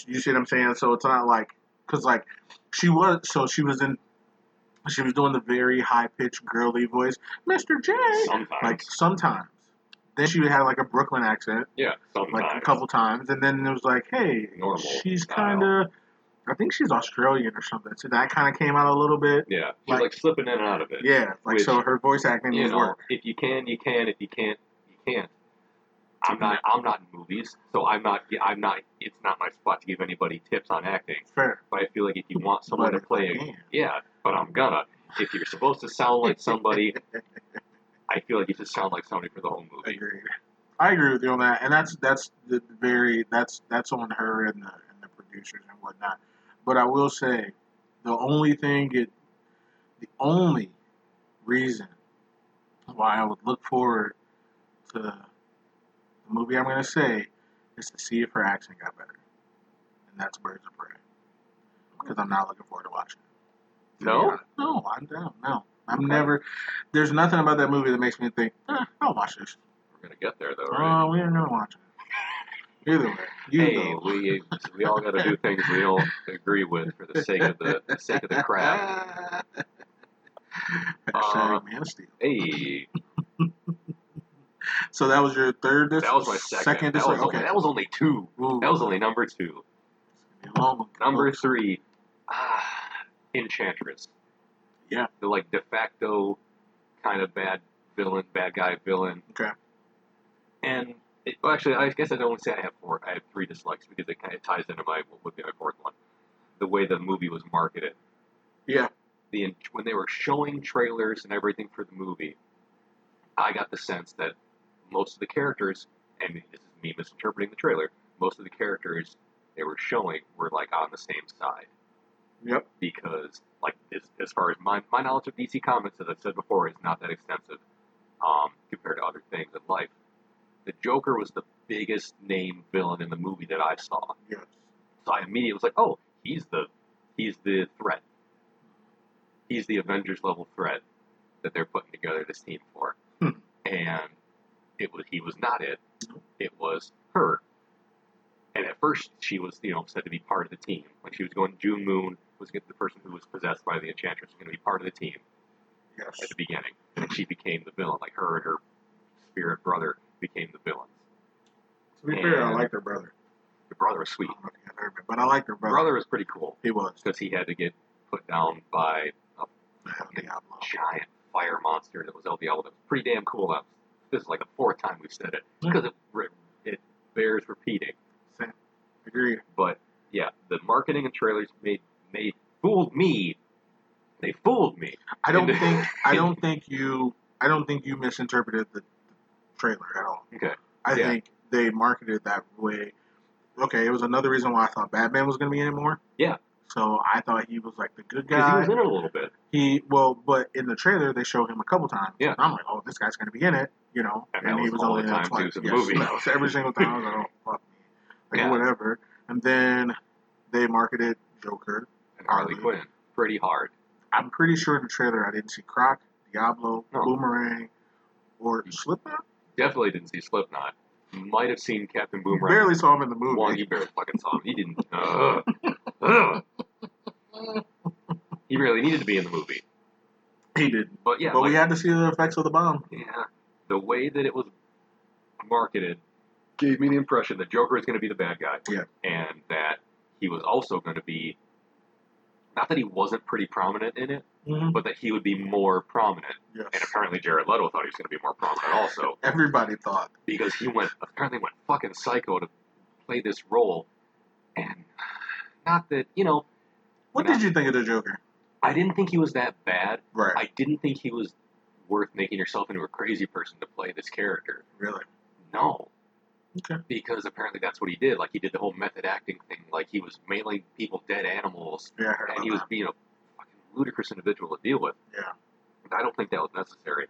You see what I'm saying? So it's not like because like she was. So she was in. She was doing the very high pitched girly voice, Mr. J. sometimes. Like sometimes. Then she had like a Brooklyn accent, yeah, sometimes. like a couple times, and then it was like, hey, Normal she's kind of. I think she's Australian or something. So that kind of came out a little bit. Yeah, she's like- like, slipping in and out of it. Yeah, like Which, so her voice acting work. if you can, you can. If you can't, you can't. I'm not. I'm not in movies, so I'm not. I'm not. It's not my spot to give anybody tips on acting. Fair. But I feel like if you want someone But to play, I a, yeah. But I'm gonna. If you're supposed to sound like somebody, [LAUGHS] I feel like you should sound like somebody for the whole movie. Agreed. I agree with you on that, and that's that's the very that's that's on her and the and the producers and whatnot. But I will say, the only thing it, the only reason why I would look forward to movie I'm going to say is to see if her accent got better, and that's Birds of Prey. because I'm not looking forward to watching it. No? no, I'm down. No, I'm never. There's nothing about that movie that makes me think, eh, I'll watch this. We're gonna get there though, right? Oh, we ain't gonna watch it. Either way, you hey, we we all got to do things we don't agree with for the sake of the, the sake of the crowd. Uh, [LAUGHS] Man of Steel. Hey, [LAUGHS] So that was your third. Dis- that was my second. that, was okay. only, that was only two. Ooh, That was only number two. it's gonna be a long one. Number three, ah, Enchantress. Yeah. The like de facto kind of bad villain, bad guy villain. Okay. And it, well, actually, I guess I'd only say I have four. I have three dislikes because it kind of ties into my what would be my fourth one. The way the movie was marketed. Yeah. The when they were showing trailers and everything for the movie, I got the sense that most of the characters, and this is me misinterpreting the trailer, most of the characters they were showing were like on the same side Yep. because like as, as far as my, my knowledge of DC comics, as I've said before, is not that extensive um, compared to other things in life. The Joker was the biggest name villain in the movie that I saw, Yes. so I immediately was like, oh, he's the he's the threat. He's the Avengers level threat that they're putting together this team for, Hmm. and it was he was not it. It was her. And at first, she was, you know, said to be part of the team. When she was going, June Moon was the person who was possessed by the Enchantress, was going to be part of the team Yes. at the beginning. And she became the villain. Like her and her spirit brother became the villains. To be fair, I like her brother. The brother was sweet. don't know if you had heard of it, but I liked her brother. Brother was pretty cool He was. because he had to get put down by a giant fire monster that was El Diablo. That was pretty damn cool. That was, this is like the fourth time we've said it because hmm. it, re- it bears repeating. Same. Agree. But yeah, the marketing and trailers made made fooled me. They fooled me. I don't think [LAUGHS] I don't think you I don't think you misinterpreted the, the trailer at all. Okay. I Yeah. think they marketed that way. Okay, it was another reason why I thought Batman was going to be in it more. Yeah. So I thought he was like the good guy. Because he was in it a little bit. He well, but in the trailer they showed him a couple times. Yeah. And I'm like, oh, this guy's going to be in it, you know. And that he was all only in he twice. Yes, movie. Every single time. I was like, oh, fuck me. Like Yeah. whatever. And then they marketed Joker. And Harley Harley. Quinn, pretty hard. I'm pretty sure in the trailer I didn't see Croc, Diablo, No. Boomerang, or Slipknot. Definitely didn't see Slipknot. Might have seen Captain You Boomerang. barely saw him in the movie. Well, you barely fucking saw him. He didn't. Uh, uh. he really needed to be in the movie. He didn't. But yeah, but like, we had to see the effects of the bomb. yeah, the way that it was marketed gave me the impression that Joker is going to be the bad guy. Yeah. And that he was also going to be, not that he wasn't pretty prominent in it, Mm-hmm. but that he would be more prominent. Yes. And apparently Jared Leto thought he was going to be more prominent also. Everybody thought. because he went apparently went fucking psycho to play this role, and not that you know What did you think of the Joker? I didn't think he was that bad. Right. I didn't think he was worth making yourself into a crazy person to play this character. really? No. Okay. Because apparently that's what he did. Like he did the whole method acting thing. Like he was mailing people dead animals, Yeah, I heard and he was that. being a fucking ludicrous individual to deal with. Yeah. I don't think that was necessary.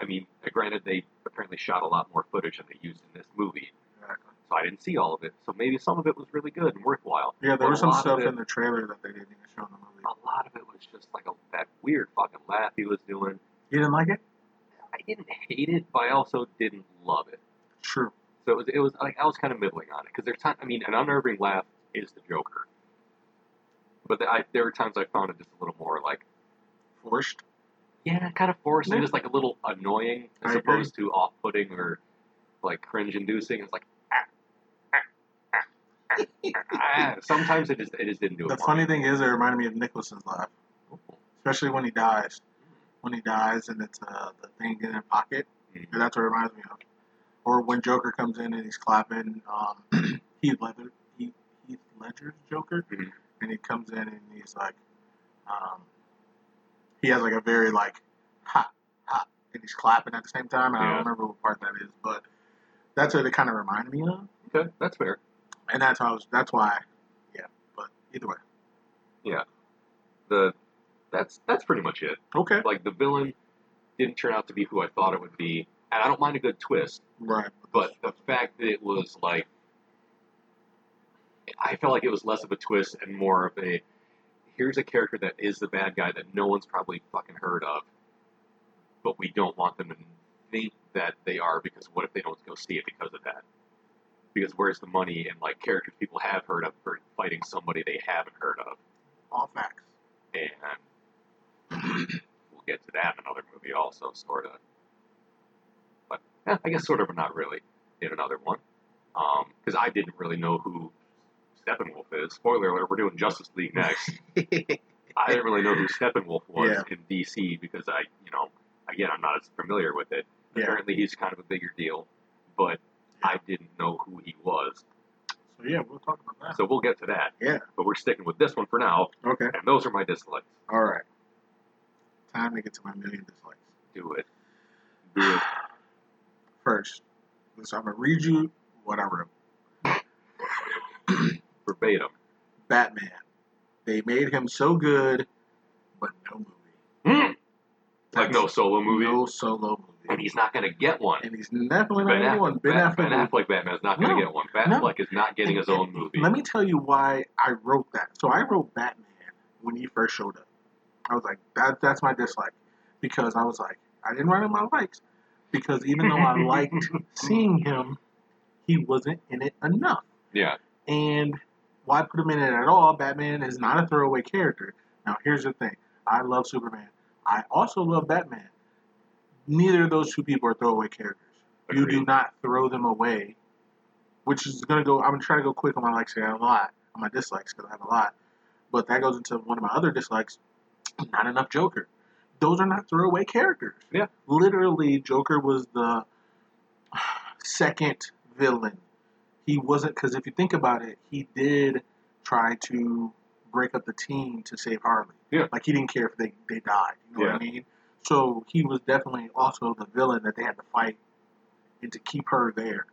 I mean, granted, they apparently shot a lot more footage than they used in this movie. Exactly. so I didn't see all of it. So maybe some of it was really good and worthwhile. Yeah, there was some stuff it- in the trailer that they didn't even show in the movie. A lot of it was just like a, that weird fucking laugh he was doing. You didn't like it? I didn't hate it, but I also didn't love it. True. So it was, it was like I was kind of middling on it because there's time. I mean, an unnerving laugh is the Joker, but the, I, there were times I found it just a little more like Forced. yeah, kind of forced and just like a little annoying as I agree. opposed to off-putting or like cringe-inducing. It's like. ah, ah, ah. [LAUGHS] Sometimes it just it just didn't do it. The funny me. thing is, it reminded me of Nicholson's laugh, especially when he dies. When he dies and it's uh, the thing in his pocket. Mhm. That's what it reminds me of. Or when Joker comes in and he's clapping um, [CLEARS THROAT] Heath Ledger, Heath, Heath Ledger's Joker, Mhm. and he comes in and he's like, um, he has like a very like ha ha, and he's clapping at the same time. And I don't remember what part that is, but that's what it kind of reminded me of, Okay, that's fair. and that's how I was. That's why, yeah. But either way, Yeah, The that's that's pretty much it. okay, Like the villain didn't turn out to be who I thought it would be, and I don't mind a good twist. right. But the fact that it was like I felt like it was less of a twist and more of a here's a character that is the bad guy that no one's probably fucking heard of, but we don't want them to think that they are because what if they don't go see it because of that? Because where's the money and like characters people have heard of for fighting somebody they haven't heard of? All facts. And we'll get to that in another movie also, sort of. But eh, I guess sort of, but not really, in another one. Because I didn't really know who Steppenwolf is. Spoiler alert, we're doing Justice League next. [LAUGHS] I didn't really know who Steppenwolf was Yeah. in DC because I, you know, again, I'm not as familiar with it. Yeah. Apparently, he's kind of a bigger deal, but I didn't know who he was. So yeah, we'll talk about that. So we'll get to that. Yeah. But we're sticking with this one for now, Okay. and those are my dislikes. All right. Time to get to my million dislikes. Do it. Do it. First, so I'm gonna read you what I wrote. [CLEARS THROAT] Verbatim. Batman. They made him so good, but no movie. Mm. Like no solo movie. No solo movie. And he's not going to get one. And he's definitely not Ben gonna get one. Affleck, Ben Ben, Ben Affleck. Affleck Batman is not going to No. get one. Ben No. Affleck is not getting his own movie. Let me tell you why I wrote that. So I wrote Batman when he first showed up. I was like, that that's my dislike. Because I was like, I didn't write in my likes. Because even though I liked [LAUGHS] seeing him, he wasn't in it enough. Yeah. And why put him in it at all? Batman is not a throwaway character. Now, here's the thing I love Superman. I also love Batman. Neither of those two people are throwaway characters. You do not throw them away, which is going to go. I'm going to try to go quick on my likes. I have a lot on my dislikes because I have a lot. But that goes into one of my other dislikes. Not enough Joker. Those are not throwaway characters. Yeah. Literally, Joker was the second villain. He wasn't because if you think about it, he did try to break up the team to save Harley. Yeah. Like he didn't care if they, they died. You know what I mean? So he was definitely also the villain that they had to fight and to keep her there.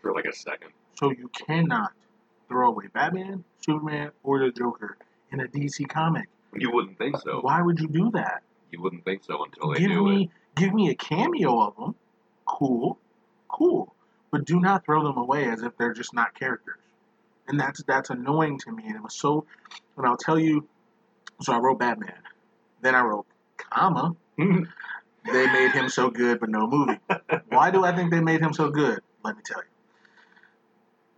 For like a second. So you cannot throw away Batman, Superman, or the Joker in a DC comic. You wouldn't think so. Why would you do that? You wouldn't think so until they give do me it. give me a cameo of them. Cool, cool, but do not throw them away as if they're just not characters. And that's that's annoying to me. And it was so. And I'll tell you. So I wrote Batman. Then I wrote comma. [LAUGHS] They made him so good, but no movie. Why do I think they made him so good? Let me tell you.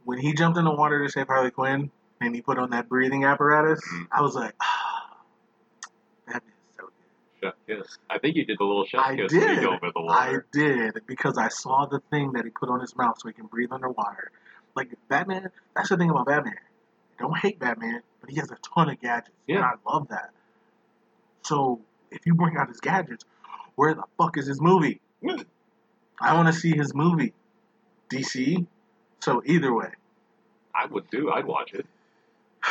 When he jumped in the water to save Harley Quinn and he put on that breathing apparatus, Mhm. I was like, ah, Batman's so good. Chef kiss. I think you did the little chef I kiss did. over the I did because I saw the thing that he put on his mouth so he can breathe underwater. Like Batman, that's the thing about Batman. I don't hate Batman, but he has a ton of gadgets. And Yeah. I love that. So if you bring out his gadgets, where the fuck is his movie? I want to see his movie. DC. So either way, I would do. I'd watch it. [SIGHS]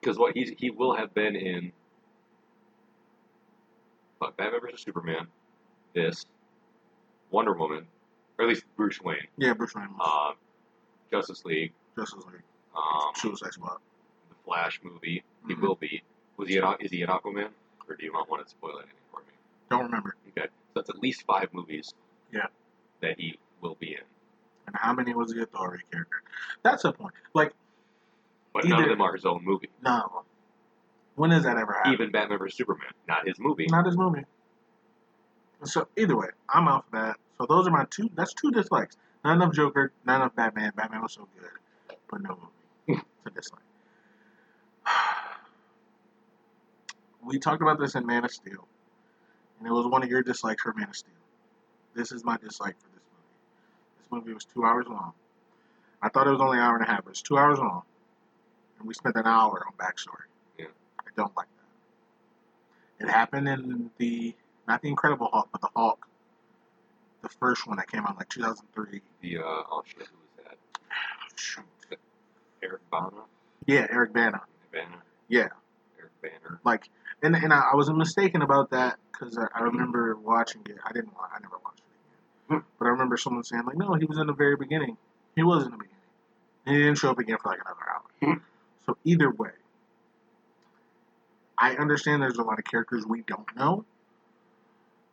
Because what he's he will have been in. Batman vs Superman, this, Wonder Woman, or at least Bruce Wayne, yeah, Bruce Wayne, um, Justice League, Justice League, um, Suicide Squad. the Flash movie. He Mhm. will be. Was he? An, is he an Aquaman? Or do you not want to spoil anything for me? Don't remember. Okay, so that's at least five movies. Yeah. That he will be in, And how many was the Authority character? That's the point. Like, but none of Either- them are his own movie. no. When has that ever happened? Even Batman vs Superman, not his movie. Not his movie. So either way, I'm out for that. So those are my two. That's two dislikes. Not enough Joker. Not enough Batman. Batman was so good, but no movie. it's [LAUGHS] a dislike. [SIGHS] We talked about this in Man of Steel, and it was one of your dislikes for Man of Steel. This is my dislike for this movie. This movie was two hours long. I thought it was only an hour and a half, but it's two hours long, and we spent an hour on backstory. I don't like that. It happened in the not the Incredible Hulk, but the Hulk, the first one that came out like 2003. The uh, oh shit, who was that? Shoot. Eric Bana, Yeah, Eric Bana. Banner, Yeah, Eric Banner. like, and and I, I was mistaken about that because I, I remember watching it. I didn't. I never watched it again. But I remember someone saying like, no, he was in the very beginning. He was in the beginning. And he didn't show up again for like another hour. so either way, I understand there's a lot of characters we don't know.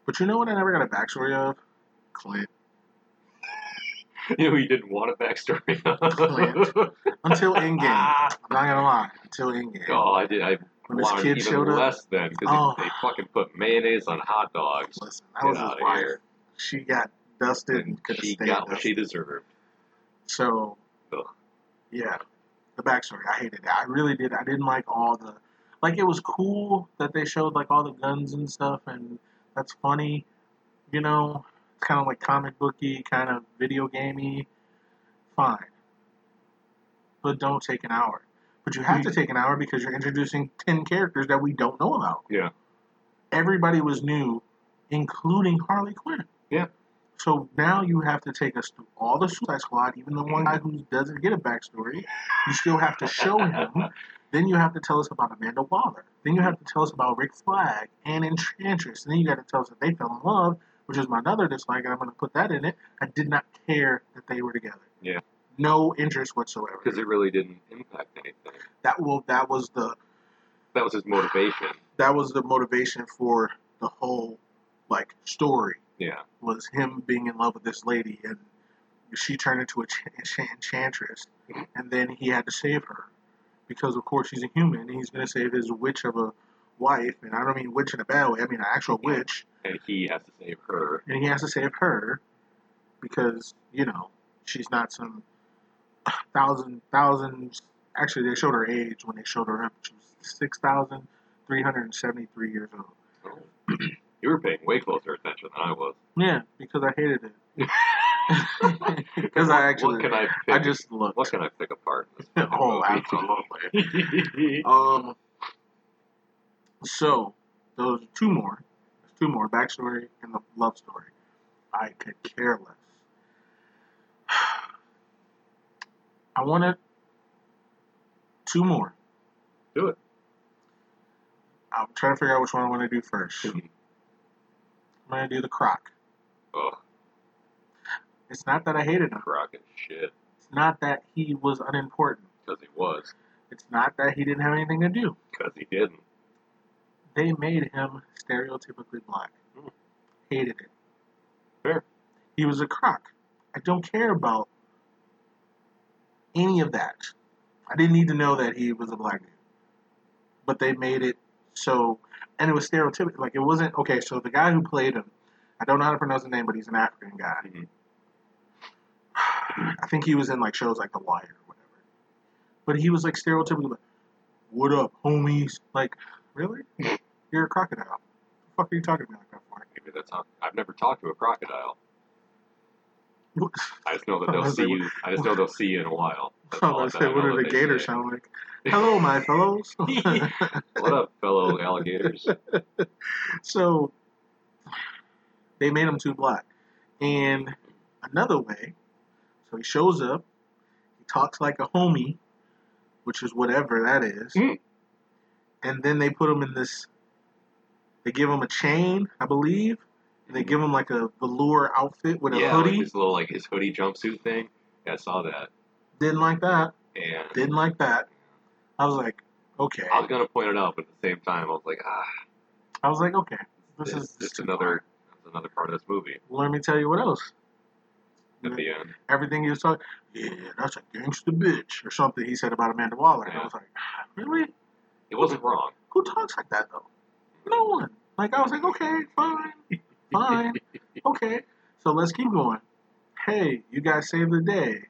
But you know what I never got a backstory of? Clint. [LAUGHS] You know, he didn't want a backstory. [LAUGHS] Clint. Until Endgame. [LAUGHS] I'm not gonna lie. Until Endgame. oh, I did. I when his wanted kid even showed up. less then because Oh. they fucking put mayonnaise on hot dogs. Listen, that was his wife. here. She got dusted and And could have she got what she deserved. So, Ugh. yeah, the backstory. I hated it. I really did. I didn't like all the. Like, it was cool that they showed, like, all the guns and stuff, and that's funny. You know, it's kind of like comic booky, kind of video gamey. Fine. But don't take an hour. But you have to hmm. take an hour because you're introducing 10 characters that we don't know about. Yeah. Everybody was new, including Harley Quinn. Yeah. So now you have to take us through all the Suicide Squad, even the one guy who doesn't get a backstory. You still have to show him. Then you have to tell us about Amanda Waller. Then you have to tell us about Rick Flag and Enchantress. And then you got to tell us that they fell in love, which is my other dislike, and I'm going to put that in it. I did not care that they were together. Yeah. No interest whatsoever. Because it really didn't impact anything. That will that was the That was his motivation. that was the motivation for the whole like story Yeah. was him being in love with this lady and she turned into a ch- enchantress mm-hmm. and then he had to save her because of course she's a human and he's going to save his witch of a wife and i don't mean witch in a bad way i mean an actual witch And he has to save her. and he has to save her because you know she's not some thousand thousand actually they showed her age when they showed her up she was 6373 years old Oh. [CLEARS THROAT] you were paying way closer attention than I was. yeah because i hated it [LAUGHS] because i actually What can I pick? I just look. What can I pick apart in this [LAUGHS] fucking oh, absolutely. [LAUGHS] um. So those two more, there's two more backstory and the love story. I could care less. [SIGHS] I wanted two more. Do it. I'm trying to figure out which one I want to do first. [LAUGHS] I'm gonna do the croc. oh, It's not that I hated him. Crockett shit. It's not that he was unimportant. Because he was. It's not that he didn't have anything to do. Because he didn't. they made him stereotypically black. Hmm. Hated it. Fair. He was a crock. I don't care about any of that. I didn't need to know that he was a black dude. But they made it so, and it was stereotypical. Like, it wasn't, okay, so the guy who played him, I don't know how to pronounce his name, but he's an African guy. Mhm. I think he was in, like, shows like The Wire or whatever. But he was, like, stereotypical, like, what up, homies? Like, really? [LAUGHS] You're a crocodile. What the fuck are you talking to me like that for? Maybe that's how. I've never talked to a crocodile. I just know that [LAUGHS] they'll see you. I just know they'll see you in a while. [LAUGHS] That's I was say, what do the gators sound like? Hello, my fellows. What up, fellow alligators? so they made him too black. And another way, so he shows up, he talks like a homie, which is whatever that is. Mm. And then they put him in this, they give him a chain, I believe, and they give him like a velour outfit with a hoodie. yeah, like his little like his hoodie jumpsuit thing. Yeah, I saw that. Didn't like that. And Didn't like that. I was like, okay. I was gonna point it out, but at the same time, I was like, ah, I was like, okay. This it's is just another, another part of this movie. Let me tell you what else. At the end, everything he was talking, yeah, that's a gangster bitch, or something he said about Amanda Waller. And I was like, really? it wasn't wrong. Who talks like that though? No mm-hmm. one. Like I was like, okay, fine, fine, okay. So let's keep going. Hey, you guys saved the day.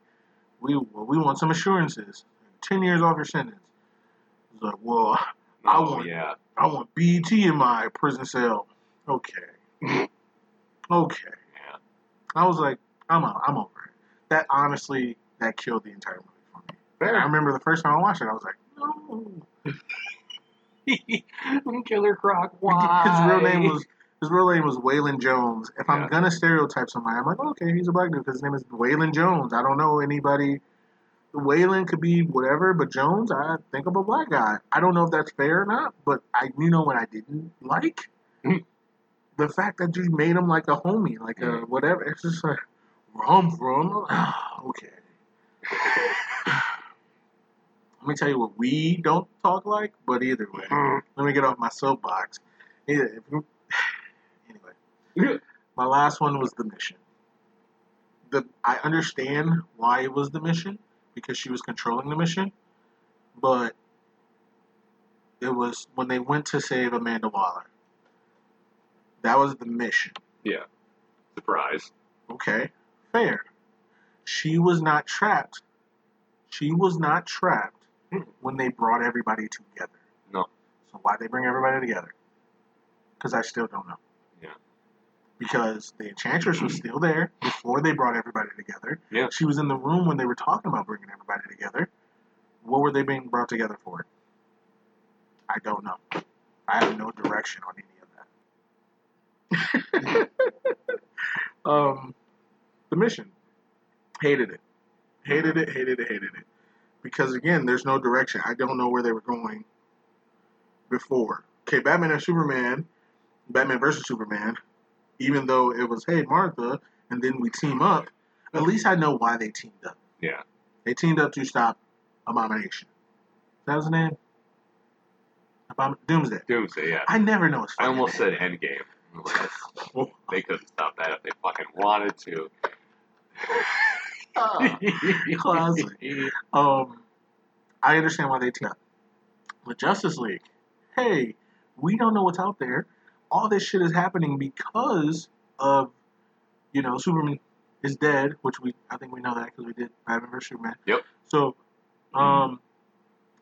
We well, we want some assurances. Ten years off your sentence. He's like, well, I Oh want- yeah, I want BET in my prison cell. Okay. [LAUGHS] Okay. yeah. I was like, I'm out. I'm over it. That honestly, that killed the entire movie for me. And I remember the first time I watched it, I was like, no. [LAUGHS] Killer Croc. [LAUGHS] Why? His real name was his real name was Waylon Jones. If I'm gonna stereotype somebody, I'm like, okay, he's a black dude because his name is Waylon Jones. I don't know anybody. Waylon could be whatever, but Jones, I think of a black guy. I don't know if that's fair or not, but I, you know, what I didn't like Mhm. the fact that you made him like a homie, like a whatever. It's just like where I'm from. Ah, okay. Let me tell you what we don't talk like, but either way, mm. let me get off my soapbox. [SIGHS] Anyway, my last one was the mission. the I understand why it was the mission because she was controlling the mission, but it was when they went to save Amanda Waller. That was the mission. Yeah. Surprise. Okay, fair. She was not trapped. She was not trapped when they brought everybody together. No. So why they bring everybody together? Because I still don't know. Yeah. Because the Enchantress was still there before they brought everybody together. Yeah. She was in the room when they were talking about bringing everybody together. What were they being brought together for? I don't know. I have no direction on any of that. [LAUGHS] [LAUGHS] um, the mission. Hated it. Hated it, hated it, hated it. Because again, there's no direction. I don't know where they were going before. Okay, Batman and Superman, Batman versus Superman, even though it was, hey, Martha, and then we team up, at least I know why they teamed up. Yeah. They teamed up to stop Abomination. That was the name? Abom- Doomsday. Doomsday, yeah. I never know I almost name. said Endgame. I'm like, that's- [LAUGHS] They couldn't stop that if they fucking wanted to. Classic. Um, I understand why they team up. With Justice League, hey, we don't know what's out there. All this shit is happening because of, you know, Superman is dead, which we I think we know that because we did Batman vs Superman. Yep. So, um,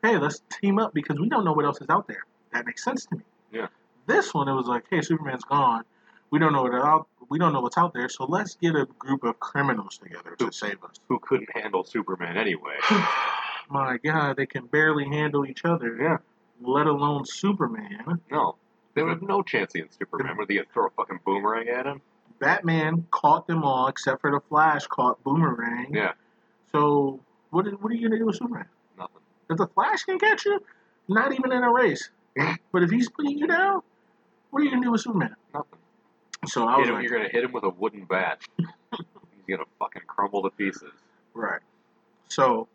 hey, let's team up because we don't know what else is out there. That makes sense to me. Yeah. This one, it was like, hey, Superman's gone. We don't know what out. We don't know what's out there. So let's get a group of criminals together to save us. Who couldn't handle Superman anyway. [SIGHS] My God, they can barely handle each other. Yeah. Let alone Superman. No. They would have no chance against Superman. Were they throw a fucking boomerang at him? Batman caught them all except for the Flash caught Boomerang. Yeah. So what is, what are you gonna do with Superman? Nothing. If the Flash can catch you, not even in a race. [LAUGHS] but if he's putting you down, what are you gonna do with Superman? Nothing. So I was him, like, you're gonna hit him with a wooden bat. He's gonna fucking crumble to pieces. right. So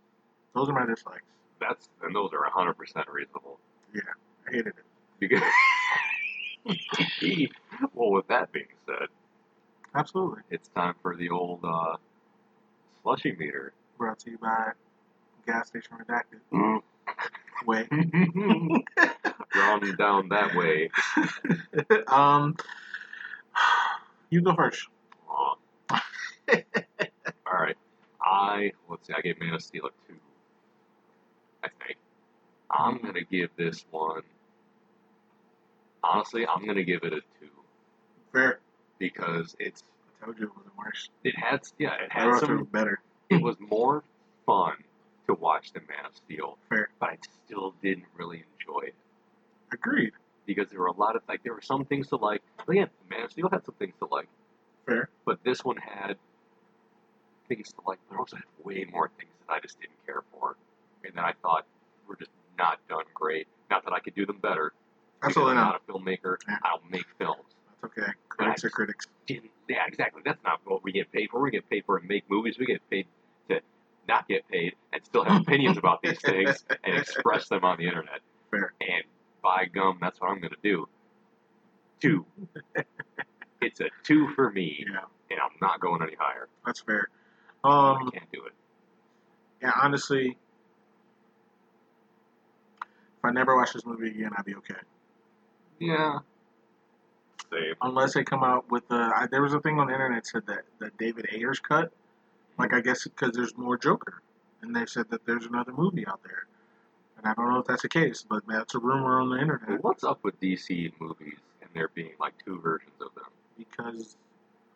those are my dislikes. That's and those are hundred percent reasonable. Yeah, I hated it. Because [LAUGHS] well, with that being said, Absolutely. it's time for the old uh, slushy meter. Brought to you by Gas Station Redacted. Mm. Way. [LAUGHS] Drawn down that way. [LAUGHS] um, you go first. [LAUGHS] All right. I let's see. I gave Man of Steel a two. I think. I'm gonna give this one. Honestly, I'm gonna give it a two Fair. because it's I told you it wasn't worse. it had yeah it had some better. it was more fun to watch than Man of Steel, Fair. but I still didn't really enjoy it Agreed. because there were a lot of like there were some things to like. Yeah, Man of Steel had some things to like, Fair. but this one had things to like, but also had way more things that I just didn't care for, and that I thought were just not done great. Not that I could do them better. Absolutely I'm not. not a filmmaker. Yeah. I don't make films. That's okay. Critics are critics. Yeah, exactly. That's not what we get paid for. We get paid for to make movies. We get paid to not get paid and still have opinions about these things [LAUGHS] and express them on the internet. Fair. And by gum, that's what I'm going to do. Two. it's a two for me, Yeah, and I'm not going any higher. that's fair. I Um, can't do it. yeah, honestly, if I never watch this movie again, I'd be okay. Yeah. Same. Unless they come out with the. There was a thing on the internet said that the David Ayer's cut. Like I guess because there's more Joker, and they said that there's another movie out there, and I don't know if that's the case, but that's a rumor on the internet What's up with DC movies there being like two versions of them? because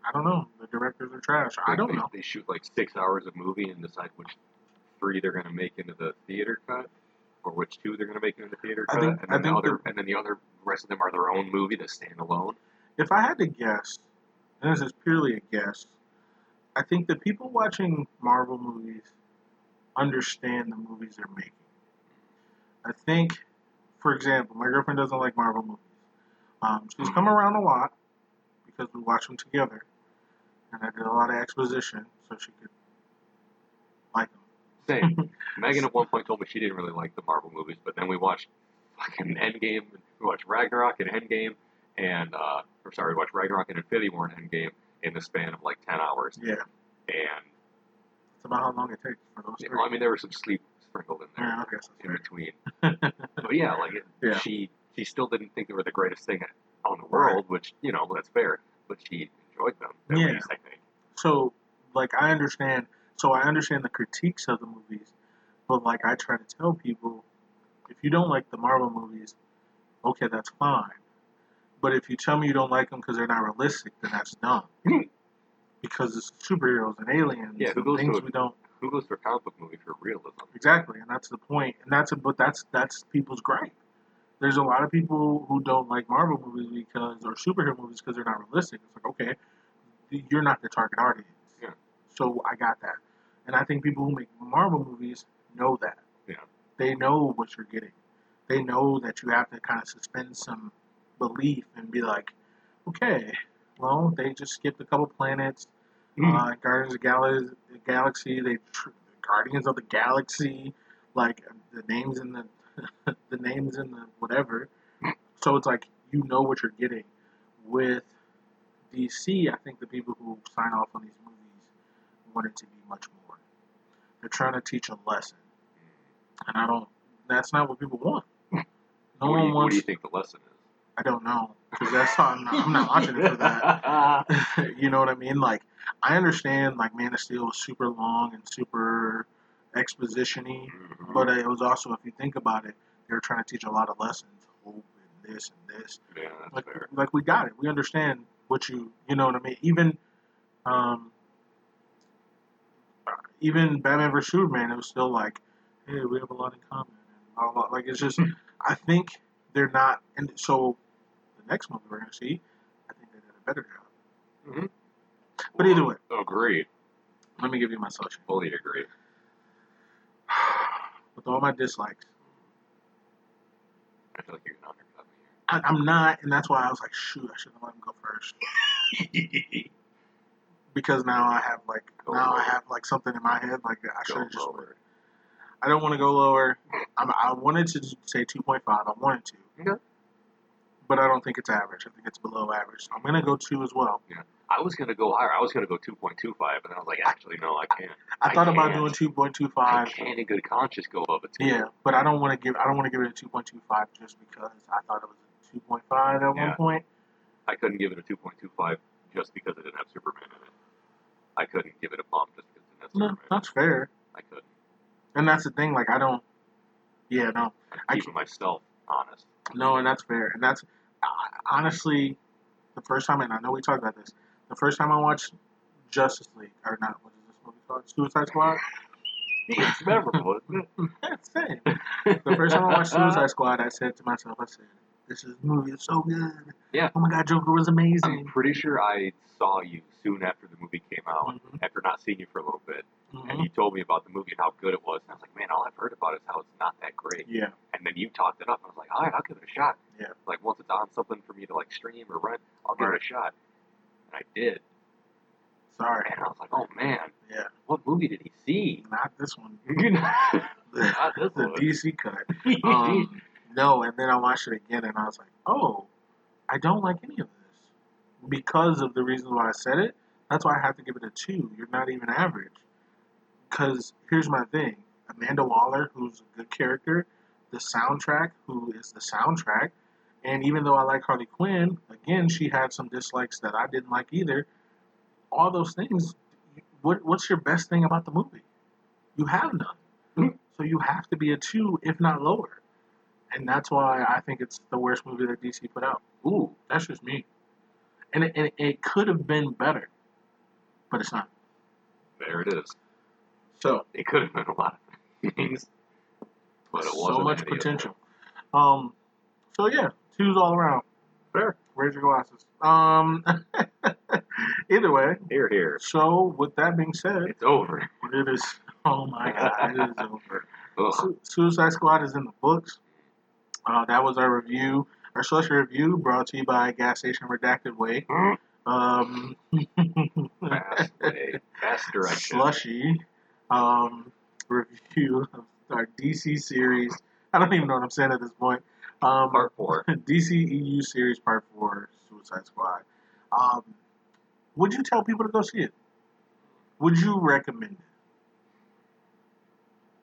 I don't know. The directors are trash. I don't they, know. They shoot like six hours of movie and decide which three they're going to make into the theater cut, or which two they're going to make into the theater I cut, think- and I then the think other, and then the other rest of them are their own movie that stand alone. If I had to guess, and this is purely a guess, I think the people watching Marvel movies understand the movies they're making. I think, for example, my girlfriend doesn't like Marvel movies. Um, she's come around a lot because we watch them together, and I did a lot of exposition so she could like them. Same. [LAUGHS] Megan at one point told me she didn't really like the Marvel movies, but then we watched fucking Endgame, we watched Ragnarok and Endgame, and uh, or sorry, we watched Ragnarok and Infinity War and Endgame in the span of like ten hours. Yeah, and It's about how long it takes for those you know, I mean there was some sleep sprinkled in there yeah, okay. So in between. [LAUGHS] But yeah, like it, Yeah. she she still didn't think they were the greatest thing on the Right. world, which you know that's fair. But she enjoyed them at Yeah. least, I think. so like I understand so I understand the critiques of the movies, but like I try to tell people if you don't like the Marvel movies, okay, that's fine. But if you tell me you don't like them because they're not realistic, then that's dumb. [LAUGHS] because it's superheroes and aliens Yeah, who and goes things to a- we don't Who goes to a comic book movie for realism? exactly, and that's the point. And that's a, but that's that's people's gripe. There's a lot of people who don't like Marvel movies because or superhero movies because they're not realistic. It's like okay, you're not the target audience. Yeah. So I got that, and I think people who make Marvel movies know that. Yeah. They know what you're getting. They know that you have to kind of suspend some belief and be like, okay, well, they just skipped a couple planets. Uh, Guardians of Gal- the Galaxy, they tr- Guardians of the Galaxy, like the names in the [LAUGHS] the names in the whatever. So it's like you know what you're getting. With DC, I think the people who sign off on these movies want it to be much more. They're trying to teach a lesson, and I don't. That's not what people want. [LAUGHS] No what, do one you, what do you think the lesson is? I don't know because that's how I'm not, I'm not watching it for that. [LAUGHS] you know what I mean? Like, I understand like Man of Steel was super long and super exposition-y, Mhm. but it was also, if you think about it, they were trying to teach a lot of lessons, hope and this and this. yeah, Like, fair. like we got it. We understand what you, you know what I mean? Even, um, even Batman vs Superman, it was still like, hey, we have a lot in common, and blah. Like it's just, [LAUGHS] I think they're not, and so the next movie we're gonna see, I think they did a better job. Mhm. But either way, Agreed. let me give you my social. Fully agree. With all my dislikes, I feel like you're gonna undercut I, I'm not, and that's why I was like, shoot, I should have let him go first here. [LAUGHS] because now I have like Go now I lower. have like something in my head like I should Go have just. lower. I don't want to go lower. I'm, I wanted to say 2.5. I wanted to. Okay. But I don't think it's average. I think it's below average. So I'm gonna go two as well. I was gonna go higher. I was gonna go 2.25, and I was like, actually, no, I can't. I I thought about doing 2.25. I can't in good conscience go two. Yeah, but I don't want to give. I don't want to give it a 2.25 just because I thought it was a 2.5 at Yeah. one point. I couldn't give it a 2.25 just because it didn't have Superman in it. I couldn't give it a bump just because it didn't have No, Superman. that's fair. I couldn't. And that's the thing. Like I don't. Yeah, no, I'm I myself honest. no, and that's fair. And that's honestly the first time. And I know we talked about this. The first time I watched Justice League, or not, what is this movie called? Suicide Squad. It's memorable, [LAUGHS] That's it. The first time I watched Suicide Squad, I said to myself, I said, "This is movie is so good. Yeah. Oh my God, Joker was amazing." I'm pretty sure I saw you soon after the movie came out, Mhm. after not seeing you for a little bit, and Mhm. you told me about the movie and how good it was. And I was like, man, all I've heard about it is how it's not that great. Yeah. And then you talked it up. and I was like, all right, I'll give it a shot. Yeah. Like once it's on something for me to like stream or rent, I'll give Right. it a shot. And I did. Sorry. And I was like, oh man, Yeah. what movie did he see? Not this one. You know? The, Not this the one. DC cut. [LAUGHS] Um, no, and then I watched it again, and I was like, "Oh, I don't like any of this because of the reasons why I said it. That's why I have to give it a two. You're not even average. Because here's my thing: Amanda Waller, who's a good character, the soundtrack, who is the soundtrack, and even though I like Harley Quinn, again, she had some dislikes that I didn't like either. All those things. What What's your best thing about the movie? You have none. Mhm. So you have to be a two, if not lower. And that's why I think it's the worst movie that DC put out. Ooh, that's just me. And it, and it could have been better, but it's not. there it is. So It could have been a lot of things, but it wasn't. so much potential. Um, so yeah, twos all around. Fair. Raise your glasses. Um, [LAUGHS] either way. Hear, hear. So with that being said, It's over. it is. Oh my God, it is [LAUGHS] over. Su- Suicide Squad is in the books. Uh, that was our review, our slushy review, brought to you by Gas Station Redacted Way. Um, Fast [LAUGHS] way. Fast direction. slushy um, review of our DC series. I don't even know what I'm saying at this point. Um, Part four. [LAUGHS] DC EU series Part Four, Suicide Squad. Um, would you tell people to go see it? Would you recommend it?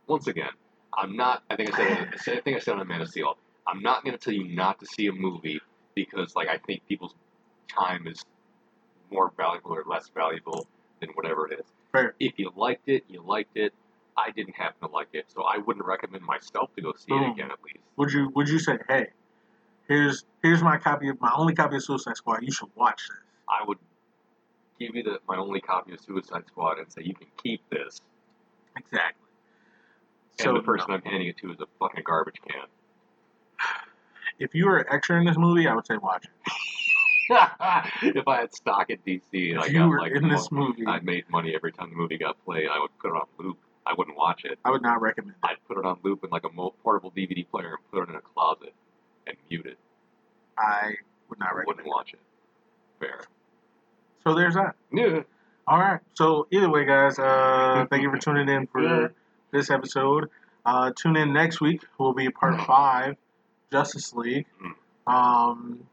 Once again, I'm not. I think I said. I said- I think I said on Man of Steel. I'm not going to tell you not to see a movie because, like, I think people's time is more valuable or less valuable than whatever it is. Fair. If you liked it, you liked it. I didn't happen to like it, so I wouldn't recommend myself to go see Boom. it hmm. again. At least. Would you Would you say, hey, here's here's my copy of my only copy of Suicide Squad. You should watch this. I would give you the, my only copy of Suicide Squad and say you can keep this. Exactly. And the person I'm handing it to is a fucking garbage can. [SIGHS] if you were an extra in this movie, I would say watch it. [LAUGHS] if I had stock at DC and I If you got were like in this movie, I made money every time the movie got played, I would put it on loop. I wouldn't watch it. I would not recommend it. I'd put it on loop in like a mo- portable DVD player and put it in a closet and mute it. I would not recommend wouldn't it. watch it. Fair. So there's that. Yeah. All right. So either way, guys, uh, [LAUGHS] thank you for tuning in for Yeah. this episode. Uh, tune in next week. Will be part five, Justice League. Mm. Um,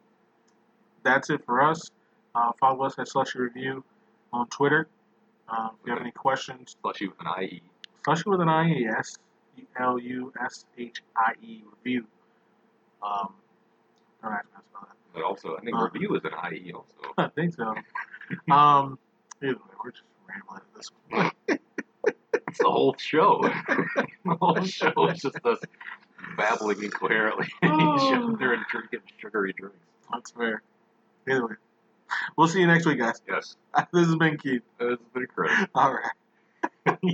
that's it for us. Uh, follow us at Slushy Review on Twitter. Uh, if you have any questions, Slushy with an. IE. Slushy with an I E S L U S H I E Review. Um, don't ask me how to spell that. But also, I think Uh. review is an IE also. [LAUGHS] I think so. um, either way, we're just rambling at this point. It's the whole show. [LAUGHS] the whole show is just us babbling incoherently. [SIGHS] [LAUGHS] Oh. They're drinking sugary drinks. That's fair. Either way, we'll see you next week, guys. Yes, This has been Keith. This has been Chris. All right.